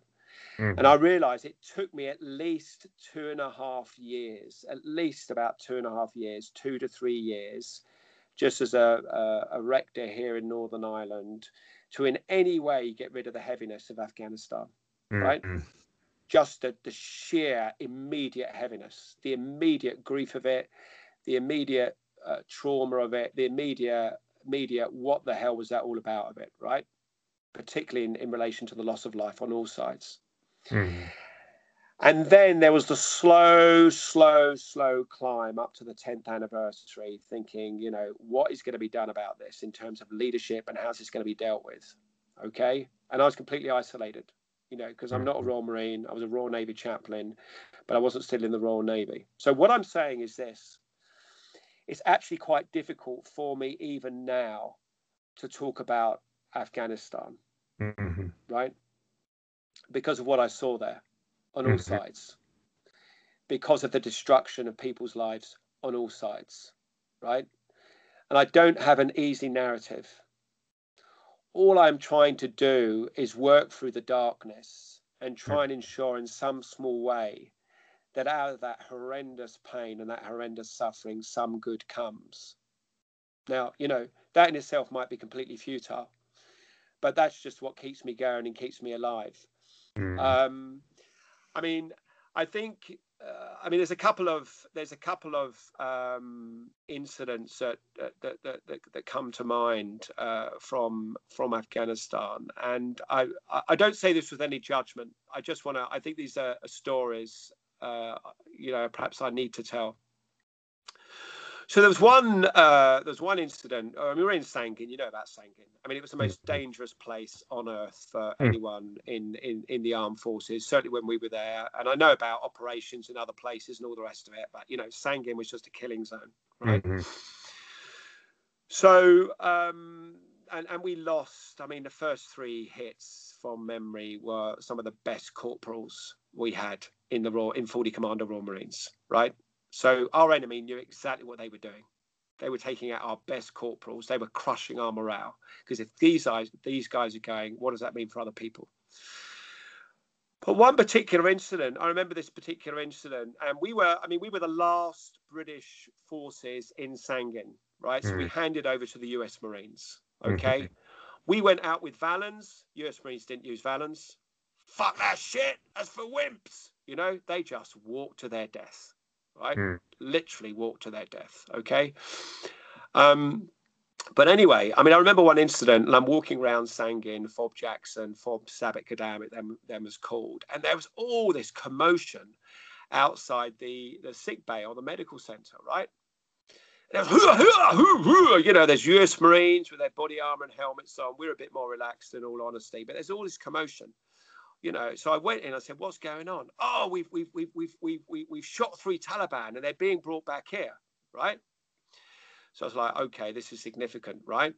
Mm-hmm. And I realized it took me at least two and a half years, at least about two and a half years, two to three years, just as a, a, a rector here in Northern Ireland, to in any way get rid of the heaviness of Afghanistan, mm-hmm. right? Just the, the sheer immediate heaviness, the immediate grief of it, the immediate uh, trauma of it, the immediate, immediate what the hell was that all about of it, right? Particularly in, in relation to the loss of life on all sides. Mm-hmm. And then there was the slow, slow, slow climb up to the 10th anniversary, thinking, you know, what is going to be done about this in terms of leadership and how's this going to be dealt with? Okay. And I was completely isolated, you know, because I'm not a mm-hmm. Royal Marine. I was a Royal Navy chaplain, but I wasn't still in the Royal Navy. So what I'm saying is this it's actually quite difficult for me, even now, to talk about Afghanistan. Mm-hmm. Right because of what I saw there on all mm-hmm. sides, because of the destruction of people's lives on all sides, right? And I don't have an easy narrative. All I'm trying to do is work through the darkness and try and ensure in some small way that out of that horrendous pain and that horrendous suffering, some good comes. Now, you know, that in itself might be completely futile, but that's just what keeps me going and keeps me alive. Mm. Um, I mean, I think. Uh, I mean, there's a couple of there's a couple of um, incidents that that, that that, that come to mind uh, from from Afghanistan, and I I don't say this with any judgment. I just want to. I think these are stories. Uh, you know, perhaps I need to tell. So there was one. Uh, there was one incident. I mean, we were in Sangin. You know about Sangin. I mean, it was the most Mhm. dangerous place on earth for Mm. anyone in, in in the armed forces. Certainly when we were there, and I know about operations in other places and all the rest of it. But you know, Sangin was just a killing zone, right? Mhm. So, um, and and we lost. I mean, the first three hits from memory were some of the best corporals we had in the Royal in 40 Commando Royal Marines, right? So our enemy knew exactly what they were doing. They were taking out our best corporals. They were crushing our morale because if these guys these guys are going, what does that mean for other people? But one particular incident, I remember this particular incident, and we were, I mean, we were the last British forces in Sangin, right? So we Mm. handed over to the US Marines. Mhm. Okay. We went out with Vallons. US Marines didn't use Vallons. Fuck that shit. That's for wimps. You know, they just walked to their death, right? Mm. Literally walked to their death. Okay. Um, but anyway, I mean, I remember one incident, and I'm walking around Sangin, Fob Jackson, Fob Sabit Kadam, it then, then was called, and there was all this commotion outside the, the sick bay or the medical center, right? There was, "Hoo, hoo, hoo, hoo," you know, there's US Marines with their body armor and helmets on. We're a bit more relaxed in all honesty, but there's all this commotion, you know. So I went in, I said, What's going on? Oh, we've we've we've we've we've we've, we've shot three Taliban and they're being brought back here, right? So I was like, okay, this is significant, right?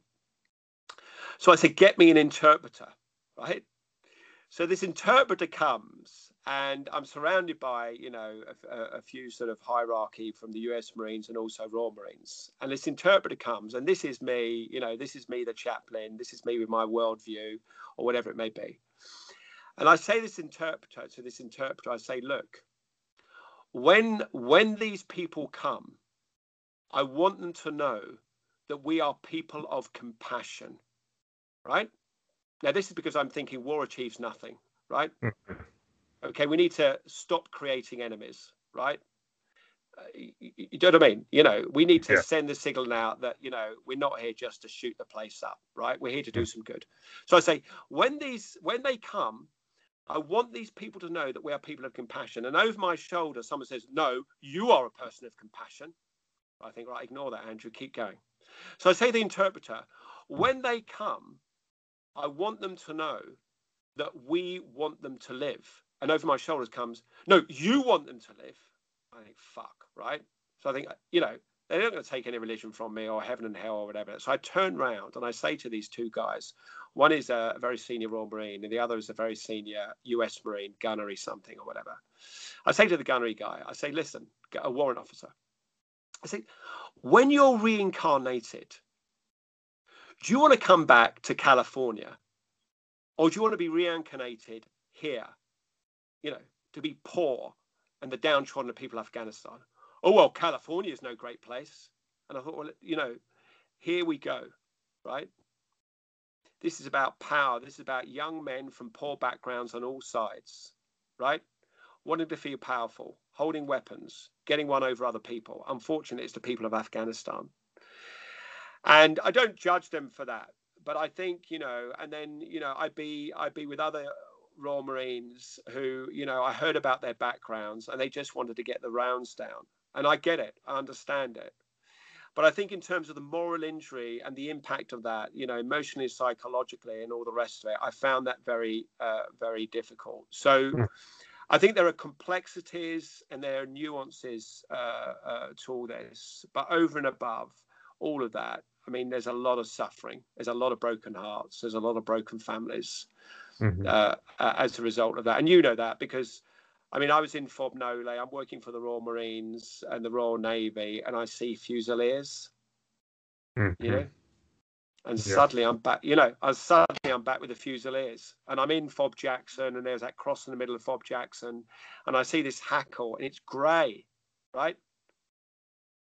So I said, get me an interpreter, right? So this interpreter comes, and I'm surrounded by, you know, a, a, few sort of hierarchy from the U.S. Marines and also Royal Marines. And this interpreter comes, and this is me, you know, this is me, the chaplain. This is me with my worldview, or whatever it may be. And I say this interpreter to this interpreter, I say, look, when when these people come, I want them to know that we are people of compassion, right? Now, this is because I'm thinking war achieves nothing, right? Okay, we need to stop creating enemies, right? Uh, you, you know what I mean? You know, we need to Yeah. send the signal out that, you know, we're not here just to shoot the place up, right? We're here to do some good. So I say, when these, when they come, I want these people to know that we are people of compassion. And over my shoulder, someone says, No, you are a person of compassion. I think, right, ignore that, Andrew, keep going. So I say to the interpreter, when they come, I want them to know that we want them to live. And over my shoulders comes, no, you want them to live. I think, fuck, right? So I think, you know, they're not going to take any religion from me or heaven and hell or whatever. So I turn round and I say to these two guys, one is a very senior Royal Marine and the other is a very senior US Marine, gunnery something or whatever. I say to the gunnery guy, I say, listen, a warrant officer, I say, when you're reincarnated, do you want to come back to California or do you want to be reincarnated here, you know, to be poor and the downtrodden people of Afghanistan? Oh, well, California is no great place. And I thought, well, you know, here we go, right? This is about power. This is about young men from poor backgrounds on all sides, right? Wanting to feel powerful, holding weapons, getting one over other people. Unfortunately, it's the people of Afghanistan. And I don't judge them for that. But I think, you know, and then, you know, I'd be I'd be with other Royal Marines who, you know, I heard about their backgrounds and they just wanted to get the rounds down. And I get it, I understand it. But I think in terms of the moral injury and the impact of that, you know, emotionally, psychologically, and all the rest of it, I found that very, uh, very difficult. So Mm. I think there are complexities and there are nuances uh, uh, to all this. But over and above all of that, I mean, there's a lot of suffering. There's a lot of broken hearts. There's a lot of broken families Mhm. uh, uh, as a result of that. And you know that because, I mean, I was in Fob Nolay. I'm working for the Royal Marines and the Royal Navy, and I see Fusiliers, Mhm. you know. And Yeah. suddenly I'm back, you know, I suddenly I'm back with the Fusiliers, and I'm in Fob Jackson, and there's that cross in the middle of Fob Jackson, and I see this hackle, and it's grey, right?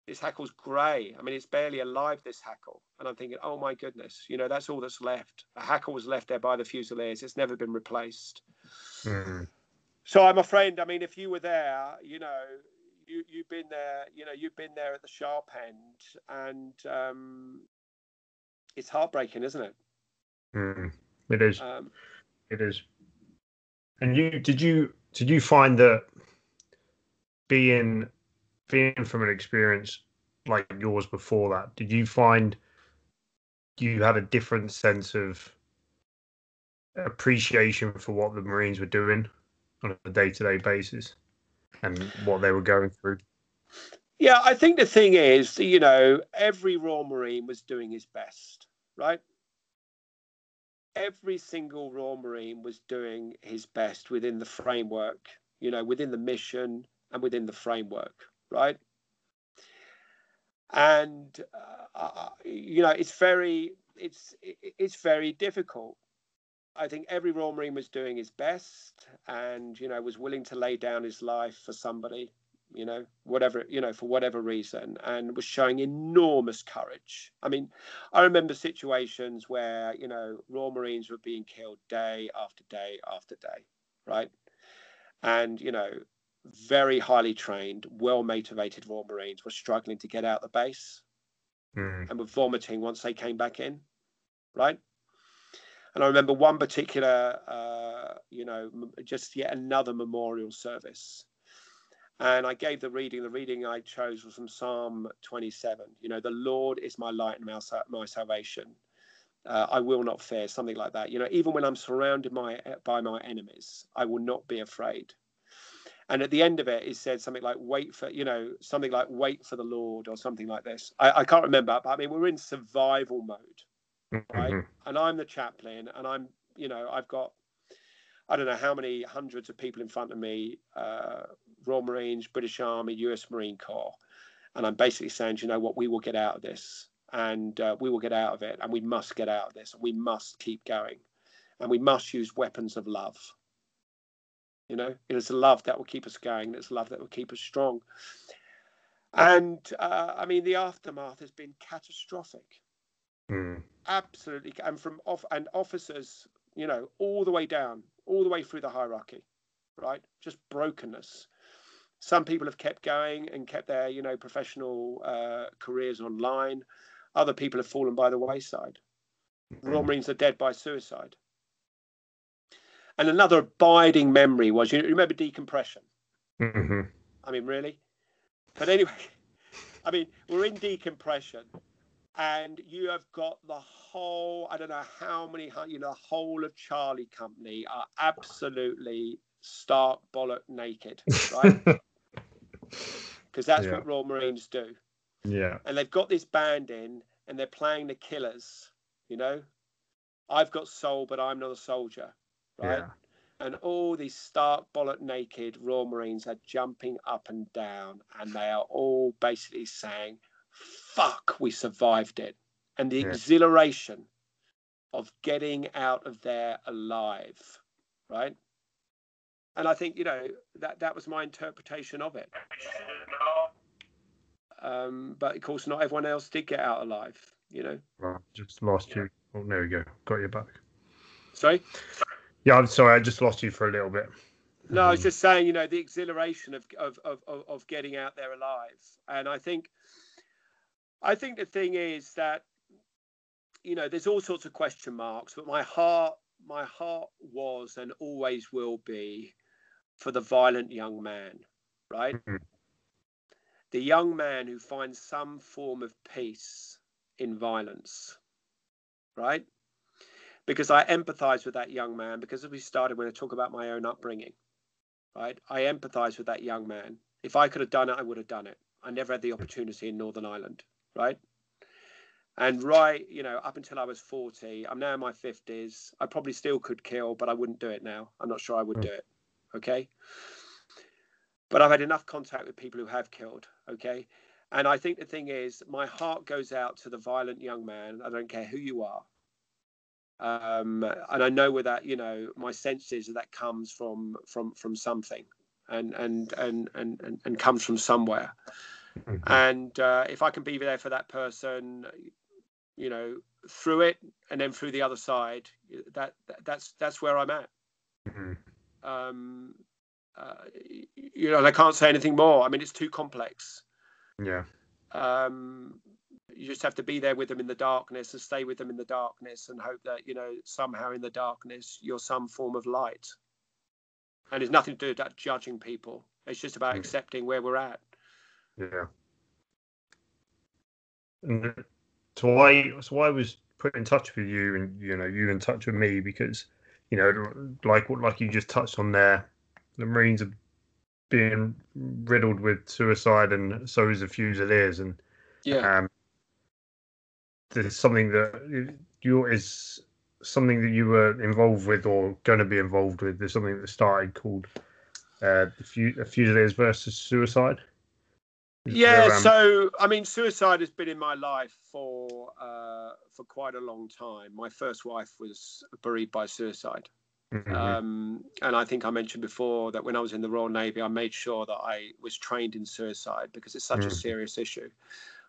This hackle's grey. I mean, it's barely alive. This hackle, and I'm thinking, oh my goodness, you know, that's all that's left. A hackle was left there by the Fusiliers. It's never been replaced. Mhm. So I'm afraid. I mean, if you were there, you know, you you've been there. You know, you've been there at the sharp end, and um, it's heartbreaking, isn't it? Mhm. It is. Um, It is. And you did you did you find that being being from an experience like yours before that, did you find you had a different sense of appreciation for what the Marines were doing on a day to day basis and what they were going through? Yeah, I think the thing is, you know, every Royal Marine was doing his best, right? Every single Royal Marine was doing his best within the framework, you know, within the mission and within the framework, right? And uh, uh you know, it's very, it's it's very difficult. I think every Royal Marine was doing his best, and you know, was willing to lay down his life for somebody you know, whatever, you know, for whatever reason, and was showing enormous courage. I mean, I remember situations where, you know, Royal Marines were being killed day after day after day, right? And, you know, very highly trained, well motivated Royal Marines were struggling to get out the base mm. and were vomiting once they came back in, right? And I remember one particular, uh, you know, just yet another memorial service and I gave the reading. The reading I chose was from Psalm 27. You know, the Lord is my light and my, salvation. Uh, I will not fear, something like that. You know, even when I'm surrounded my, by my enemies, I will not be afraid. And at the end of it, it said something like, wait for, you know, something like, wait for the Lord or something like this. I, I can't remember, but I mean, we're in survival mode, right? Mm-hmm. And I'm the chaplain and I'm, you know, I've got I don't know how many hundreds of people in front of me, uh, Royal Marines, British Army, US Marine Corps. And I'm basically saying, you know what, we will get out of this and uh, we will get out of it and we must get out of this. And we must keep going and we must use weapons of love. You know, it is love that will keep us going. It's love that will keep us strong. And uh, I mean, the aftermath has been catastrophic. Mm. Absolutely. And from off and officers, you know, all the way down all the way through the hierarchy, right? Just brokenness. Some people have kept going and kept their, you know, professional uh, careers online. Other people have fallen by the wayside. Royal Marines are dead by suicide. And another abiding memory was, you remember decompression? Mm-hmm. I mean, really? But anyway, I mean, we're in decompression and you have got the whole i don't know how many you know the whole of charlie company are absolutely stark bollock naked right? Because that's yeah. what royal marines do. Yeah. And they've got this band in and they're playing the killers you know? I've got soul but i'm not a soldier right? Yeah. and all these stark bollock naked royal marines are jumping up and down and they are all basically saying fuck, we survived it. And the yeah. exhilaration of getting out of there alive, right? And I think, you know, that, that was my interpretation of it. Um, but of course, not everyone else did get out alive, you know. Well, just lost yeah. you. Oh, there we go. Got you back. Sorry? Yeah, I'm sorry. I just lost you for a little bit. No, I was just saying, you know, the exhilaration of, of, of, of getting out there alive. And I think I think the thing is that you know there's all sorts of question marks, but my heart my heart was and always will be for the violent young man, right? Mm-hmm. The young man who finds some form of peace in violence, right? Because I empathize with that young man because as we started when I talk about my own upbringing, right? I empathize with that young man. If I could have done it, I would have done it. I never had the opportunity in Northern Ireland right? And right, you know, up until I was 40, I'm now in my 50s. I probably still could kill, but I wouldn't do it now. I'm not sure I would mm. do it. Okay. But I've had enough contact with people who have killed. Okay. And I think the thing is, my heart goes out to the violent young man. I don't care who you are. Um, and I know where that, you know, my sense is that, that comes from from from something, and and and and and, and comes from somewhere. Mm-hmm. And uh, if I can be there for that person, you know, through it and then through the other side, that, that that's that's where I'm at. Mm-hmm. Um, uh, you know, I can't say anything more. I mean, it's too complex. Yeah. Um, you just have to be there with them in the darkness and stay with them in the darkness and hope that you know somehow in the darkness you're some form of light. And it's nothing to do with that judging people. It's just about mm-hmm. accepting where we're at. Yeah. And so I so I was put in touch with you, and you know you in touch with me because you know like what like you just touched on there, the Marines are being riddled with suicide, and so is the Fusiliers, and Yeah. um, there's something that you is something that you were involved with or going to be involved with. There's something that started called uh, the Fu- Fusiliers versus Suicide. Yeah, um, so I mean, suicide has been in my life for uh, for quite a long time. My first wife was bereaved by suicide, mhm, um, and I think I mentioned before that when I was in the Royal Navy, I made sure that I was trained in suicide because it's such a Mhm. serious issue,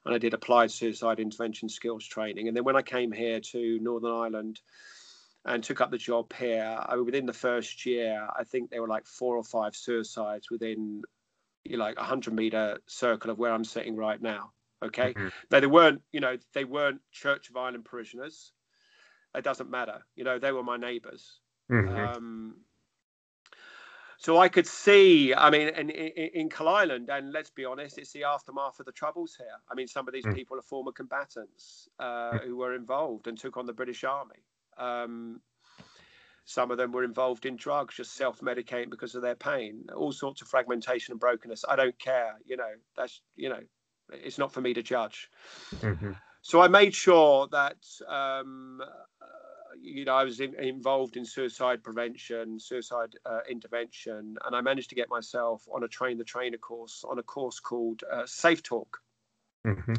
and I did applied suicide intervention skills training. And then when I came here to Northern Ireland and took up the job here, I, within the first year, I think there were like four or five suicides within you know, like a hundred meter circle of where I'm sitting right now. Okay, Mhm. now they weren't, you know, they weren't Church of Ireland parishioners. It doesn't matter, you know, they were my neighbours. mhm, Um, so I could see, I mean, in, in, in Kill Island, and let's be honest, it's the aftermath of the troubles here. I mean, some of these Mm. people are former combatants uh, who were involved and took on the British Army. Um, some of them were involved in drugs, just self-medicating because of their pain. All sorts of fragmentation and brokenness. I don't care. You know, that's you know, it's not for me to judge. mhm, So I made sure that um, uh, you know I was in, involved in suicide prevention, suicide uh, intervention, and I managed to get myself on a train the trainer course on a course called uh, Safe Talk. mhm,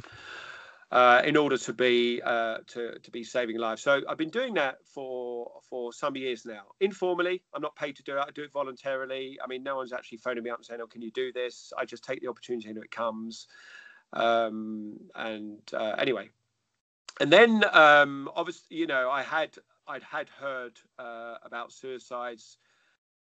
Uh, in order to be uh, to to be saving lives. So I've been doing that for for some years now. Informally, I'm not paid to do it. I do it voluntarily. I mean, no one's actually phoning me up and saying, "Oh, can you do this?" I just take the opportunity when it comes. Um, and uh, anyway, and then um, obviously, you know, I had I'd had heard uh, about suicides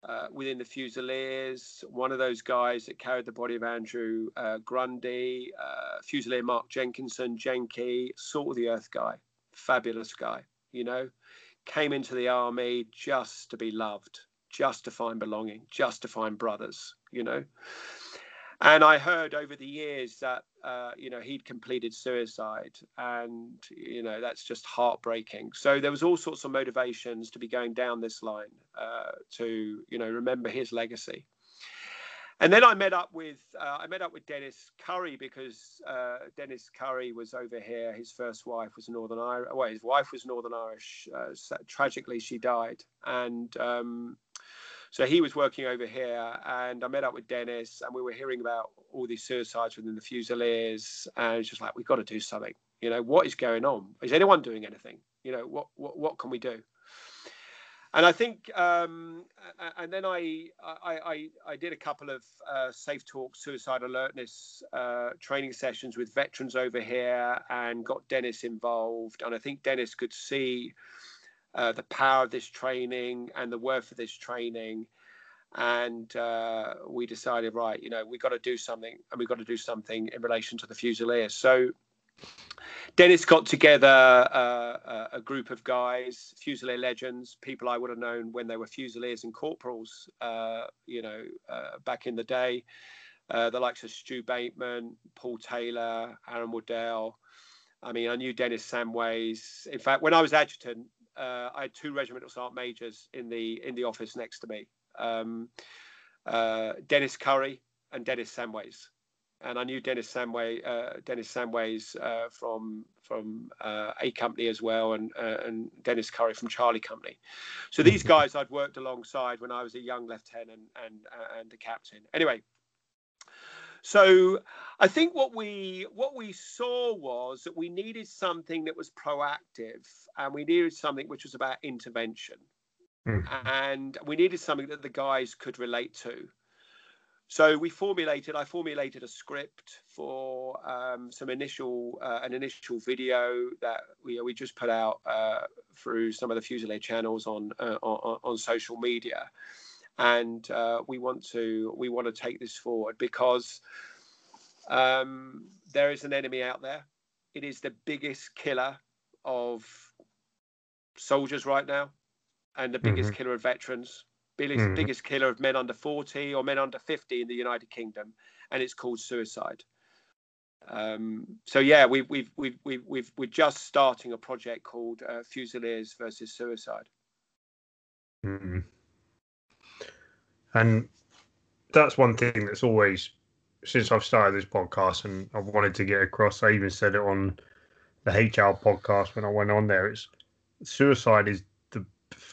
uh, within the Fusiliers. One of those guys that carried the body of Andrew uh, Grundy, uh, Fusilier Mark Jenkinson, Jenky, salt of the earth guy, fabulous guy, you know, came into the army just to be loved, just to find belonging, just to find brothers, you know. And I heard over the years that uh, you know he'd completed suicide, and you know that's just heartbreaking. So there was all sorts of motivations to be going down this line uh, to you know remember his legacy. And then I met up with uh, I met up with Dennis Curry because uh, Dennis Curry was over here. His first wife was Northern Irish. Well, his wife was Northern Irish. Uh, tragically, she died, and um, so he was working over here, and I met up with Dennis, and we were hearing about all these suicides within the Fusiliers, and it's just like we've got to do something. You know, what is going on? Is anyone doing anything? You know, what what what can we do? And I think, um, and then I, I, I, did a couple of uh, Safe Talk suicide alertness uh, training sessions with veterans over here and got Dennis involved. And I think Dennis could see uh, the power of this training and the worth of this training. And uh, we decided, right, you know, we've got to do something and we've got to do something in relation to the Fusiliers. So Dennis got together uh, a- a group of guys, Fusilier legends, people I would have known when they were Fusiliers and corporals, uh, you know, uh, back in the day. Uh, the likes of Stu Bateman, Paul Taylor, Aaron Waddell. I mean, I knew Dennis Samways. In fact, when I was adjutant, uh, I had two regimental sergeant majors in the in the office next to me, um, uh, Dennis Curry and Dennis Samways and I knew Dennis Samway, uh, Dennis Samways uh, from from uh, A Company as well, and uh, and Dennis Curry from Charlie Company. So these guys I'd worked alongside when I was a young lieutenant and and and a captain. Anyway, so I think what we what we saw was that we needed something that was proactive, and we needed something which was about intervention, mhm. and we needed something that the guys could relate to. So we formulated. I formulated a script for um, some initial, uh, an initial video that we we just put out uh, through some of the Fusilier channels on uh, on, on social media, and uh, we want to we want to take this forward because um, there is an enemy out there. It is the biggest killer of soldiers right now, and the biggest killer of veterans biggest, Mhm. biggest killer of men under 40 or men under 50 in the United Kingdom, and it's called suicide. Um, so yeah, we, we've we've we've we've we're just starting a project called uh, Fusiliers versus Suicide. Mm. And that's one thing that's always since I've started this podcast and I've wanted to get across. I even said it on the HR podcast when I went on there. It's suicide is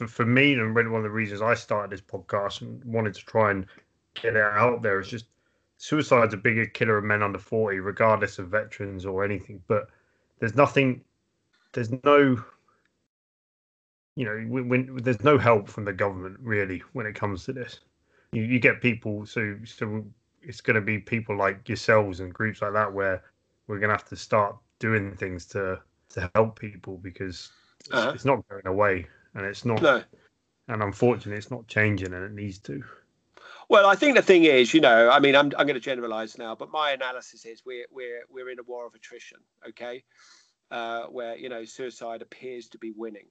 for, for me and really one of the reasons I started this podcast and wanted to try and get it out there is just suicide's a bigger killer of men under forty, regardless of veterans or anything. But there's nothing. There's no. You know, when, when there's no help from the government really when it comes to this. You, you get people so so it's going to be people like yourselves and groups like that where we're going to have to start doing things to to help people because uh-huh. it's not going away and it's not no. and unfortunately it's not changing and it needs to well i think the thing is you know i mean i'm, I'm going to generalize now but my analysis is we're we're we're in a war of attrition okay uh, where you know suicide appears to be winning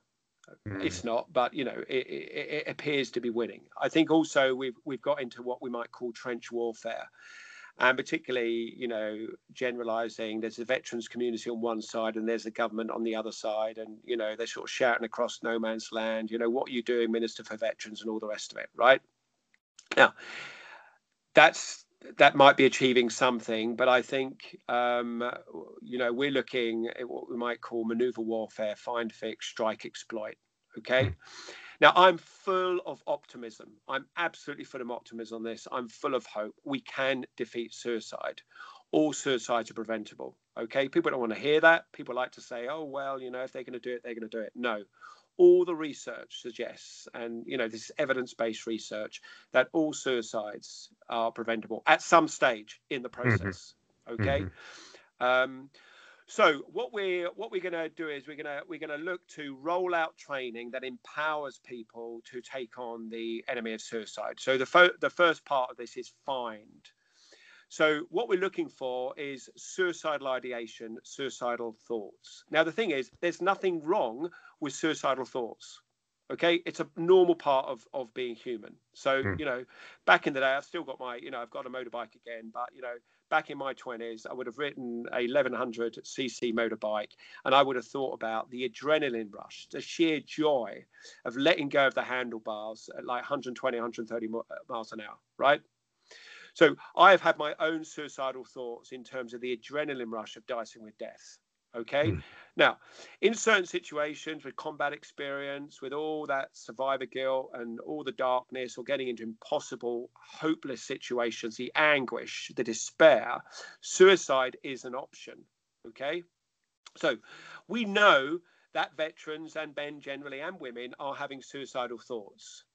Mm. It's not, but you know, it, it, it, appears to be winning. I think also we've we've got into what we might call trench warfare, and particularly, you know, generalising. There's a veterans community on one side, and there's the government on the other side, and you know, they're sort of shouting across no man's land. You know, what are you doing, Minister for Veterans, and all the rest of it, right? Now, that's that might be achieving something, but I think um, you know we're looking at what we might call maneuver warfare, find, fix, strike, exploit. Okay. Now I'm full of optimism. I'm absolutely full of optimism on this. I'm full of hope. We can defeat suicide. All suicides are preventable. Okay. People don't want to hear that. People like to say, "Oh well, you know, if they're going to do it, they're going to do it." No, all the research suggests, and you know, this is evidence-based research, that all suicides are preventable at some stage in the mm-hmm. process. Mm-hmm. Okay. Mm-hmm. Um, so what we're what we're going to do is we're going to we're going to look to roll out training that empowers people to take on the enemy of suicide. So the fo- the first part of this is find. So what we're looking for is suicidal ideation, suicidal thoughts. Now the thing is, there's nothing wrong with suicidal thoughts. Okay, it's a normal part of of being human. So mm. you know, back in the day, I've still got my, you know, I've got a motorbike again, but you know, back in my 20s, I would have ridden a 1100 cc motorbike and I would have thought about the adrenaline rush, the sheer joy of letting go of the handlebars at like 120, 130 miles an hour, right? So I have had my own suicidal thoughts in terms of the adrenaline rush of dicing with death. Okay. Mm. Now, in certain situations with combat experience, with all that survivor guilt and all the darkness, or getting into impossible, hopeless situations, the anguish, the despair, suicide is an option. Okay. So we know that veterans and men generally and women are having suicidal thoughts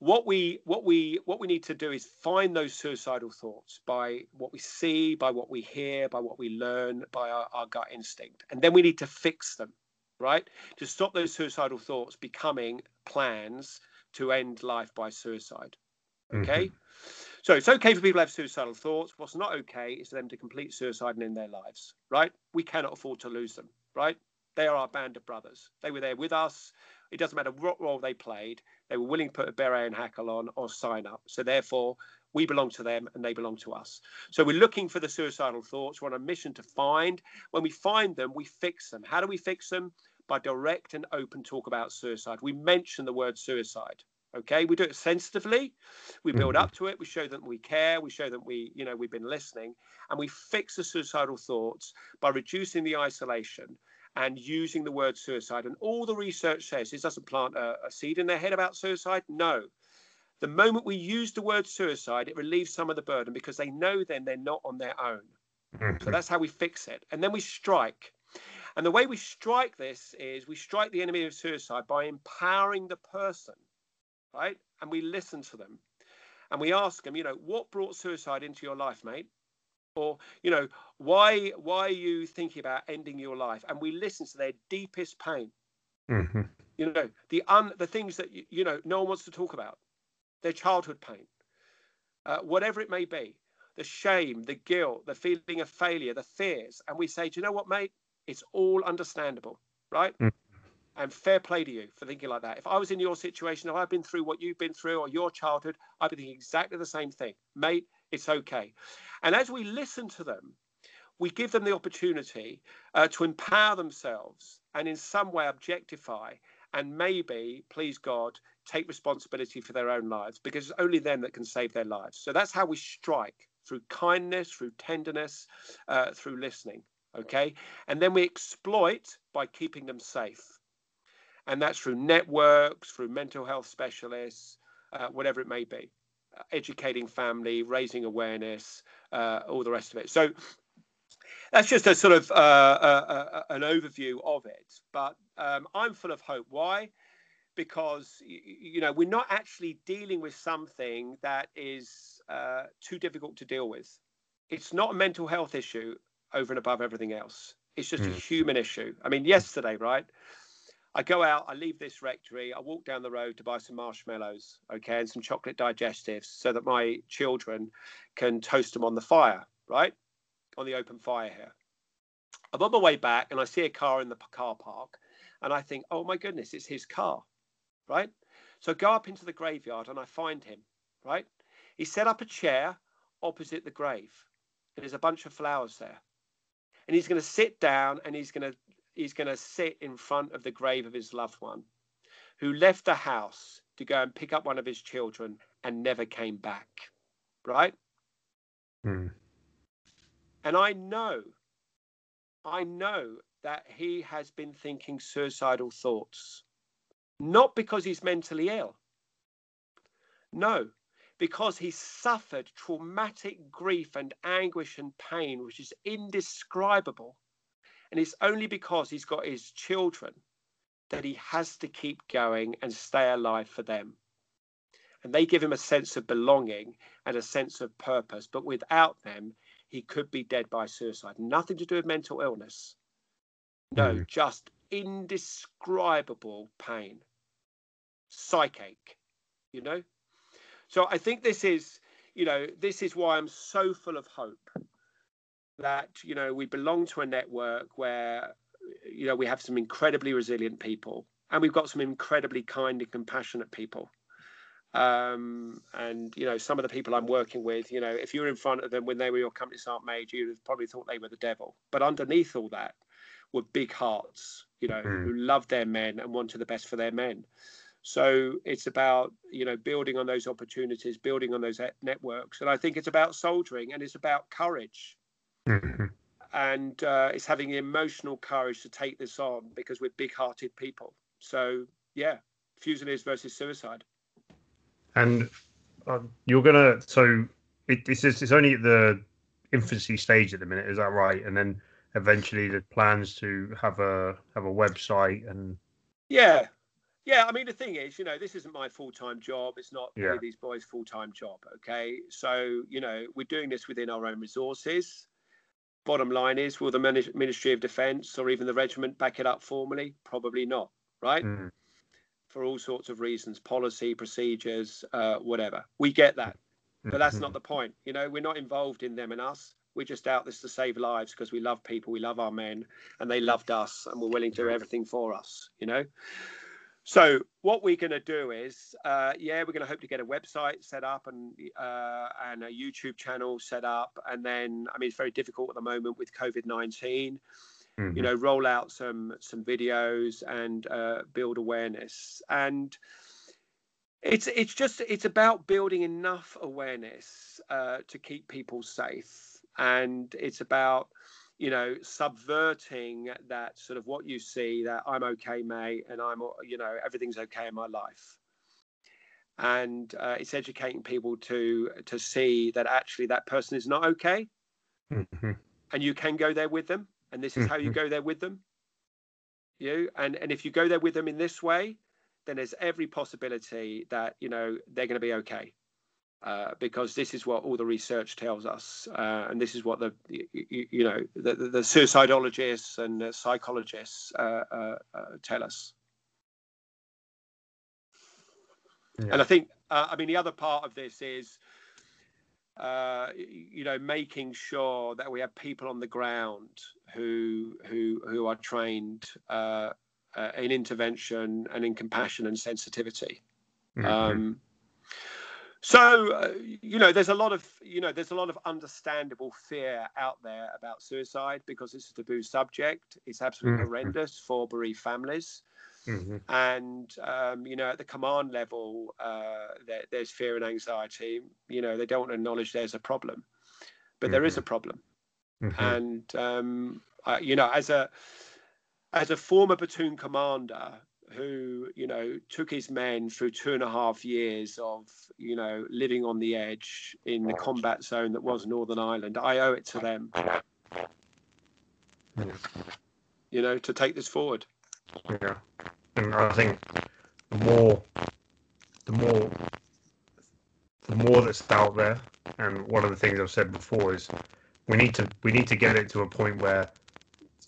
what we what we what we need to do is find those suicidal thoughts by what we see by what we hear by what we learn by our, our gut instinct. And then we need to fix them right? To stop those suicidal thoughts becoming plans to end life by suicide okay? Mm-hmm. so it's okay for people to have suicidal thoughts. What's not okay is for them to complete suicide and end their lives right? We cannot afford to lose them right? They are our band of brothers. They were there with us. It doesn't matter what role they played they were willing to put a beret and hackle on or sign up. So therefore, we belong to them and they belong to us. So we're looking for the suicidal thoughts. We're on a mission to find. When we find them, we fix them. How do we fix them? By direct and open talk about suicide. We mention the word suicide. Okay, we do it sensitively. We build mm-hmm. up to it. We show them we care. We show them we, you know, we've been listening, and we fix the suicidal thoughts by reducing the isolation and using the word suicide. And all the research says this doesn't plant a, a seed in their head about suicide. No. The moment we use the word suicide, it relieves some of the burden because they know then they're not on their own. Mm-hmm. So that's how we fix it. And then we strike. And the way we strike this is we strike the enemy of suicide by empowering the person, right? And we listen to them. And we ask them, you know, what brought suicide into your life, mate? Or you know why why are you thinking about ending your life? And we listen to their deepest pain. Mm-hmm. you know the un the things that you, you, know no one wants to talk about. Their childhood pain. Uh, whatever it may be. The shame the guilt the feeling of failure the fears. And we say do you know what mate? It's all understandable. Right? Mm-hmm. And fair play to you for thinking like that. If I was in your situation, if I've been through what you've been through or your childhood, I'd be thinking exactly the same thing. Mate, it's okay. And as we listen to them, we give them the opportunity uh, to empower themselves and in some way objectify and maybe, please God, take responsibility for their own lives because it's only them that can save their lives. So that's how we strike through kindness, through tenderness, uh, through listening. Okay. And then we exploit by keeping them safe. And that's through networks, through mental health specialists, uh, whatever it may be, educating family, raising awareness, uh, all the rest of it. So that's just a sort of uh, uh, an overview of it. But um, I'm full of hope. Why? Because you know we're not actually dealing with something that is uh, too difficult to deal with. It's not a mental health issue over and above everything else. It's just mm. a hmm. human issue. I mean, yesterday, right? I go out, I leave this rectory, I walk down the road to buy some marshmallows, okay, and some chocolate digestives so that my children can toast them on the fire, right? On the open fire here. I'm on my way back and I see a car in the car park and I think, oh my goodness, it's his car, right? So I go up into the graveyard and I find him, right? He set up a chair opposite the grave. And there's a bunch of flowers there. And he's going to sit down and he's going to he's going to sit in front of the grave of his loved one who left the house to go and pick up one of his children and never came back. Right? Mm. And I know, I know that he has been thinking suicidal thoughts, not because he's mentally ill. No, because he suffered traumatic grief and anguish and pain, which is indescribable. And it's only because he's got his children that he has to keep going and stay alive for them. And they give him a sense of belonging and a sense of purpose. But without them, he could be dead by suicide. Nothing to do with mental illness. No, mm. just indescribable pain, psychic, you know? So I think this is, you know, this is why I'm so full of hope that, you know, we belong to a network where, you know, we have some incredibly resilient people and we've got some incredibly kind and compassionate people. Um, and you know, some of the people I'm working with, you know, if you were in front of them when they were your company sergeant major, you'd probably thought they were the devil. But underneath all that were big hearts, you know, mm. who loved their men and wanted the best for their men. So it's about you know building on those opportunities, building on those networks, and I think it's about soldiering and it's about courage. Mm-hmm. And uh, it's having the emotional courage to take this on because we're big-hearted people. So yeah, Fusiliers versus suicide. And uh, you're gonna so it, it's it's only at the infancy stage at the minute, is that right? And then eventually the plans to have a have a website and yeah yeah i mean the thing is you know this isn't my full-time job it's not yeah. these boys full-time job okay so you know we're doing this within our own resources bottom line is will the ministry of defence or even the regiment back it up formally probably not right mm. for all sorts of reasons policy procedures uh, whatever we get that but that's not the point you know we're not involved in them and us we're just out this to save lives because we love people, we love our men, and they loved us, and we're willing to do everything for us. You know. So what we're going to do is, uh, yeah, we're going to hope to get a website set up and uh, and a YouTube channel set up, and then I mean it's very difficult at the moment with COVID 19 mm-hmm. You know, roll out some some videos and uh, build awareness, and it's it's just it's about building enough awareness uh, to keep people safe. And it's about you know subverting that sort of what you see that i'm okay mate and i'm you know everything's okay in my life and uh, it's educating people to to see that actually that person is not okay mm-hmm. and you can go there with them and this is mm-hmm. how you mm-hmm. go there with them you and and if you go there with them in this way then there's every possibility that you know they're going to be okay uh, because this is what all the research tells us, uh, and this is what the you, you know the, the, suicidologists and the psychologists uh, uh, uh tell us. Yeah. And I think, I mean, the other part of this is, you know, making sure that we have people on the ground who who who are trained in intervention and in compassion and sensitivity. Mm-hmm. Um, So uh, you know, there's a lot of you know, there's a lot of understandable fear out there about suicide because it's a taboo subject. It's absolutely Mhm. horrendous for bereaved families, hmm and um, you know, at the command level, uh, there, there's fear and anxiety. You know, they don't want to acknowledge there's a problem, but there is a problem. hmm And um, I, you know, as a as a former platoon commander who you know took his men through two and a half years of you know living on the edge in the combat zone that was Northern Ireland, I owe it to them. Yeah. You know, to take this forward. Yeah, and I think the more, the more, the more that's out there, and one of the things I've said before is we need to we need to get it to a point where,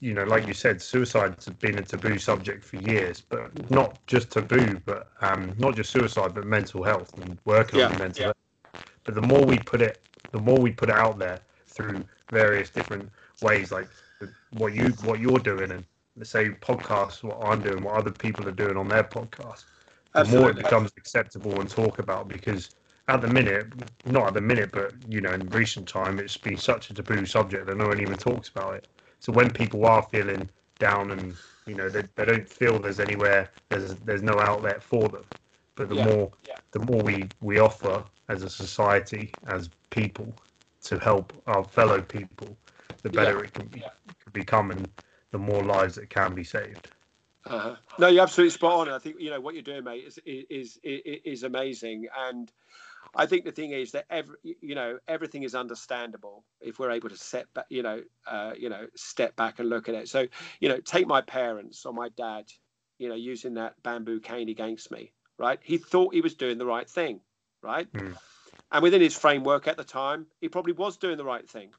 you know, like you said, suicide's been a taboo subject for years, but not just taboo, but um, not just suicide, but mental health and working on mental yeah. health. But the more we put it, the more we put it out there through various different ways, like what you what you're doing and let's say podcasts, what I'm doing, what other people are doing on their podcasts, the more it becomes acceptable and talk about because at the minute, not at the minute, but you know, in recent time, it's been such a taboo subject that no one even talks about it. So when people are feeling down and you know they, they don't feel there's anywhere, there's there's no outlet for them. But the Yeah, more yeah. the more we we offer as a society, as people, to help our fellow people, the better Yeah, it can, be, can become, and the more lives that can be saved. Uh-huh. No, you're absolutely spot on. I think you know what you're doing, mate, is is is, is amazing. And I think the thing is that every you know everything is understandable if we're able to set back, you know, uh, you know, step back and look at it. So you know, take my parents or my dad, you know, using that bamboo cane against me, right? He thought he was doing the right thing, right? Mm. And within his framework at the time, he probably was doing the right thing.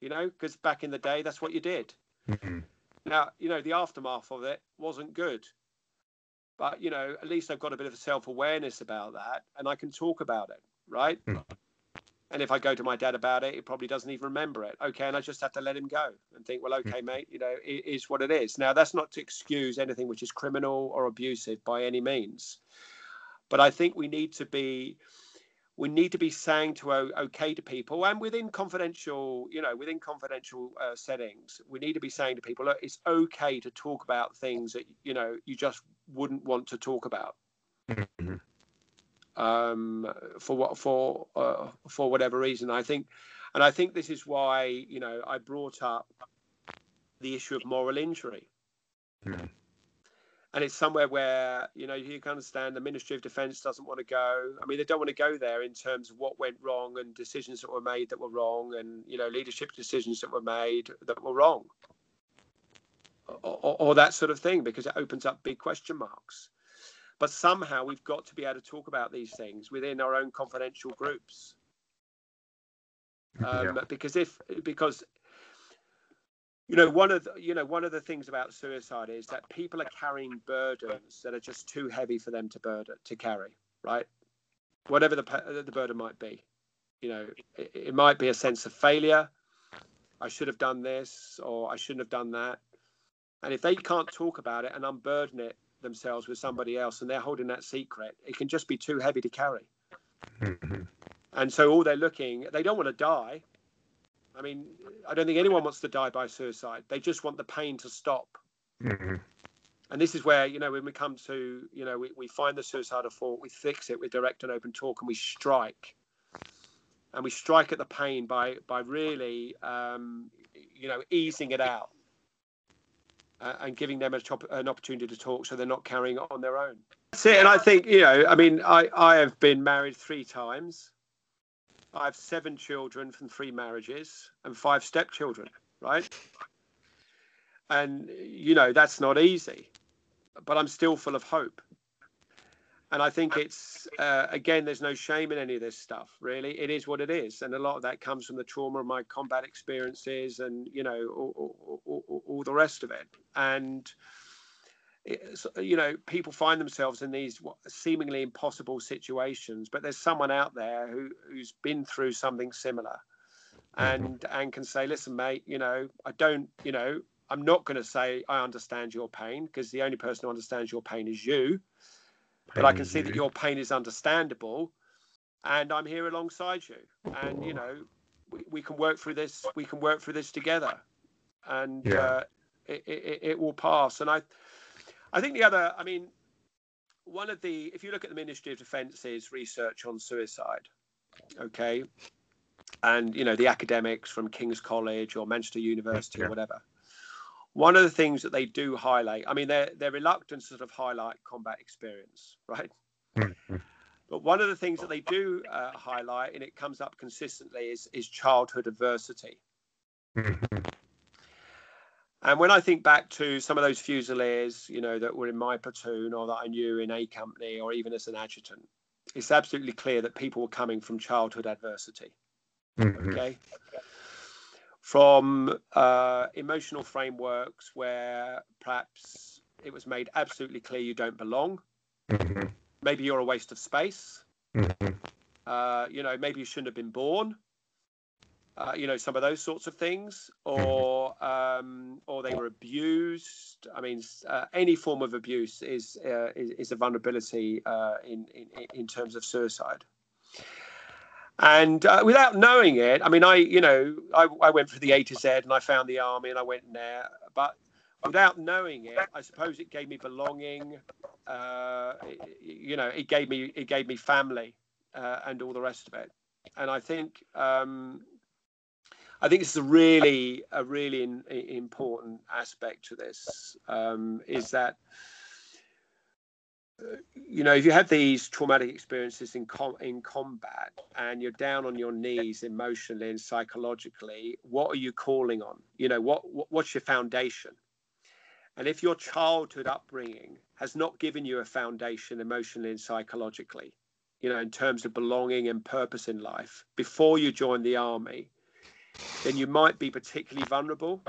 You know, because back in the day, that's what you did. Mhm. Now, you know, the aftermath of it wasn't good. But, you know, at least I've got a bit of self awareness about that and I can talk about it, right? Mm. And if I go to my dad about it, he probably doesn't even remember it. Okay. And I just have to let him go and think, well, okay, mate, you know, it is what it is. Now, that's not to excuse anything which is criminal or abusive by any means. But I think we need to be we need to be saying to okay to people and within confidential you know within confidential uh, settings we need to be saying to people look it's okay to talk about things that you know you just wouldn't want to talk about Mhm. um, for what for uh, for whatever reason i think and i think this is why you know i brought up the issue of moral injury Mhm. And it's somewhere where you know you can understand the Ministry of Defence doesn't want to go. I mean, they don't want to go there in terms of what went wrong and decisions that were made that were wrong, and you know leadership decisions that were made that were wrong, or, or, or that sort of thing, because it opens up big question marks. But somehow we've got to be able to talk about these things within our own confidential groups, um, Yeah. because if because you know one of the, you know one of the things about suicide is that people are carrying burdens that are just too heavy for them to burden to carry right? Whatever the the burden might be. You know it, it might be a sense of failure. I should have done this or i shouldn't have done that. And if they can't talk about it and unburden it themselves with somebody else and they're holding that secret it can just be too heavy to carry. Mhm. and so all they're looking they don't want to die i mean i don't think anyone wants to die by suicide. They just want the pain to stop. Mhm. and this is where you know when we come to you know we, we find the suicidal thought we fix it with direct and open talk and we strike. And we strike at the pain by by really um, you know easing it out uh, and giving them a top, an opportunity to talk so they're not carrying it on their own. That's it. And i think you know i mean i i have been married three times i have seven children from three marriages and five stepchildren right? And you know that's not easy but i'm still full of hope. And i think it's uh, again there's no shame in any of this stuff really. It is what it is. And a lot of that comes from the trauma of my combat experiences and you know all, all, all, all the rest of it. And you know people find themselves in these seemingly impossible situations but there's someone out there who who's been through something similar and and can say listen mate you know i don't you know i'm not going to say i understand your pain because the only person who understands your pain is you but i can see that your pain is understandable and I'm here alongside you. And you know, we, we can work through this. We can work through this together, and Yeah. uh, it, it, it will pass. And I, I think the other. I mean, one of the. If you look at the Ministry of Defence's research on suicide, okay, and you know the academics from King's College or Manchester University Yeah. or whatever. One of the things that they do highlight, I mean, they're they're reluctant to sort of highlight combat experience, right? Mhm. But one of the things that they do uh, highlight, and it comes up consistently, is is childhood adversity. Mhm. And when I think back to some of those fusiliers, you know, that were in my platoon or that I knew in A company or even as an adjutant, it's absolutely clear that people were coming from childhood adversity. Mhm. Okay. From uh, emotional frameworks where perhaps it was made absolutely clear you don't belong. Mhm. Maybe you're a waste of space. Mhm. uh, you know, maybe you shouldn't have been born. Uh, you know, some of those sorts of things, or um, or they were abused. I mean, uh, any form of abuse is uh, is, is a vulnerability uh, in, in in terms of suicide. And uh, without knowing it, I mean, I you know, I, I went for the A to Z, and I found the army, and I went in there, but without knowing it, I suppose it gave me belonging. Uh, you know, it gave me it gave me family uh, and all the rest of it. And I think um, I think it's a really a really in, important aspect to this um, is that uh, you know if you have these traumatic experiences in com- in combat and you're down on your knees emotionally and psychologically, what are you calling on? You know what, what what's your foundation? And if your childhood upbringing has not given you a foundation emotionally and psychologically, you know, in terms of belonging and purpose in life before you join the army, then you might be particularly vulnerable,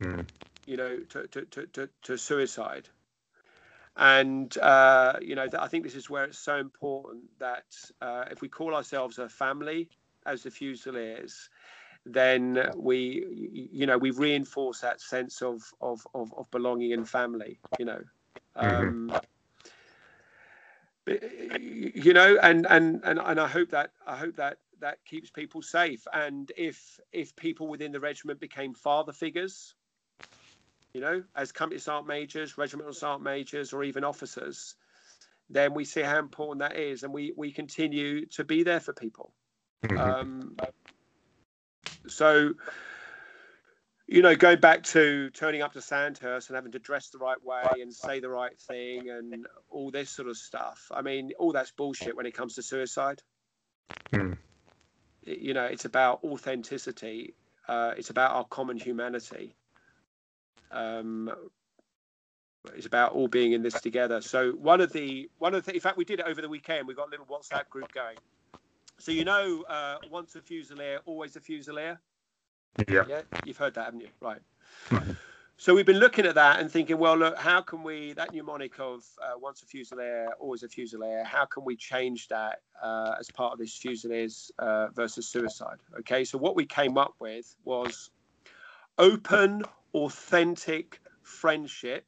Mm. you know, to, to, to, to, to suicide. And, uh, you know, I think this is where it's so important that uh, if we call ourselves a family as the Fusiliers, then we, you know, we reinforce that sense of, of, of, of belonging and family, you know. Um, you know and and and and i hope that i hope that that keeps people safe and if if people within the regiment became father figures you know as company sergeant majors regimental sergeant majors or even officers then we see how important that is and we we continue to be there for people Mhm. um so you know, going back to turning up to Sandhurst and having to dress the right way and say the right thing and all this sort of stuff. I mean, all that's bullshit when it comes to suicide. Hmm. You know, it's about authenticity. Uh, it's about our common humanity. Um, it's about all being in this together. So one of the one of the in fact we did it over the weekend. We got a little WhatsApp group going. So you know, uh, once a fusilier, always a fusilier. Yeah. Yeah, you've heard that, haven't you? Right. So we've been looking at that and thinking, well, look, how can we that mnemonic of uh, once a fusilier, always a fusilier? How can we change that uh, as part of this fusiliers uh, versus suicide? Okay, so what we came up with was open, authentic friendship,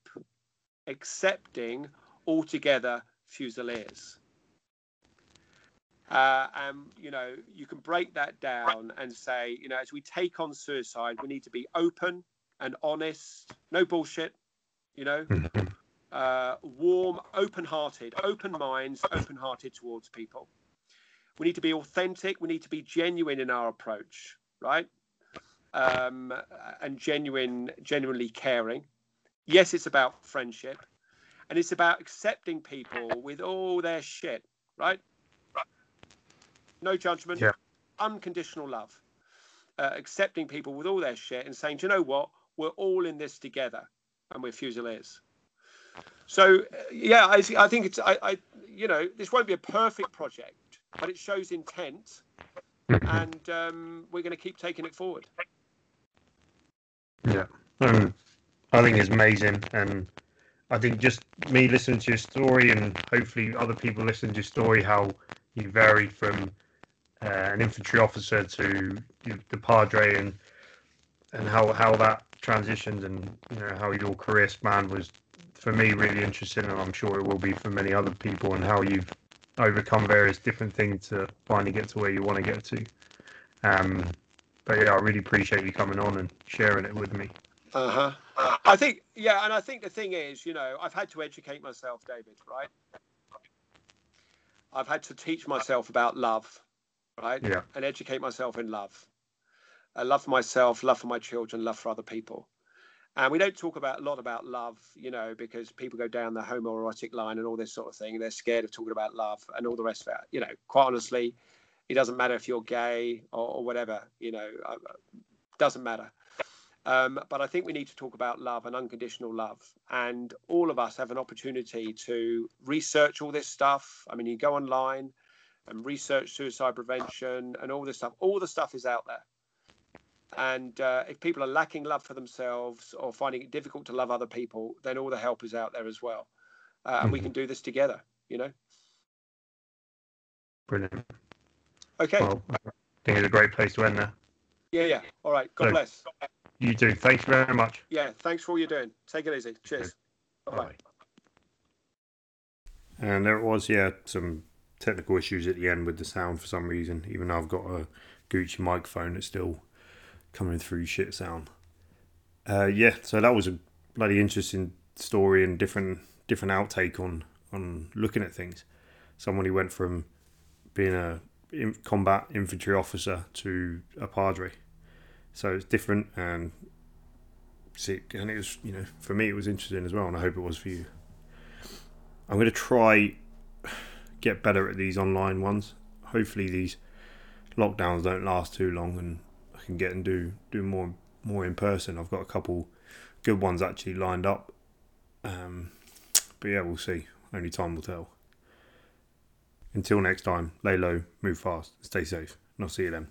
accepting altogether fusiliers. Uh, and you know, you can break that down and say, you know, as we take on suicide, we need to be open and honest, no bullshit, you know, uh, warm, open-hearted, open minds, open-hearted towards people. We need to be authentic. We need to be genuine in our approach, right? Um, and genuine, genuinely caring. Yes, it's about friendship, and it's about accepting people with all their shit, right? No judgment, Yeah. unconditional love. Uh, accepting people with all their shit and saying, Do you know what? We're all in this together, and we're Fusiliers. So yeah, I, I think it's I, I you know this won't be a perfect project, but it shows intent, Mhm. and um, we're going to keep taking it forward. Yeah. Um, I think it's amazing. And I think just me listening to your story and hopefully other people listening to your story, how you varied from uh, an infantry officer to the padre and and how, how that transitioned and you know how your career span was for me really interesting and I'm sure it will be for many other people and how you've overcome various different things to finally get to where you want to get to. Um, but yeah, I really appreciate you coming on and sharing it with me. Uh huh. I think, yeah, and I think the thing is, you know, I've had to educate myself, David, right? I've had to teach myself about love, right? Yeah. And educate myself in love. Uh, love for myself, love for my children, love for other people. And we don't talk about a lot about love, you know, because people go down the homoerotic line and all this sort of thing. They're scared of talking about love and all the rest of it. You know, quite honestly, it doesn't matter if you're gay or, or whatever. You know, uh, doesn't matter. Um, but I think we need to talk about love and unconditional love. And all of us have an opportunity to research all this stuff. I mean, you go online and research suicide prevention and all this stuff. All the stuff is out there. And uh, if people are lacking love for themselves or finding it difficult to love other people, then all the help is out there as well. Uh, and we Mm-hmm. can do this together, you know? Brilliant. Okay. Well, I think it's a great place to end there. Yeah, yeah. All right. God So- bless. You too. Thank you very much. Yeah. Thanks for all you're doing. Take it easy. Cheers. Bye bye. And there it was, yeah, some technical issues at the end with the sound for some reason. Even though I've got a Gucci microphone, it's still coming through shit sound. Uh, yeah, so that was a bloody interesting story and different different outtake on on looking at things. Someone who went from being a combat infantry officer to a padre, so it's different and see, and it was you know for me it was interesting as well, and I hope it was for you. I'm going to try get better at these online ones. Hopefully these lockdowns don't last too long and can get and do do more more in person. I've got a couple good ones actually lined up. Um, but yeah, we'll see. Only time will tell. Until next time, lay low, move fast, stay safe, and I'll see you then.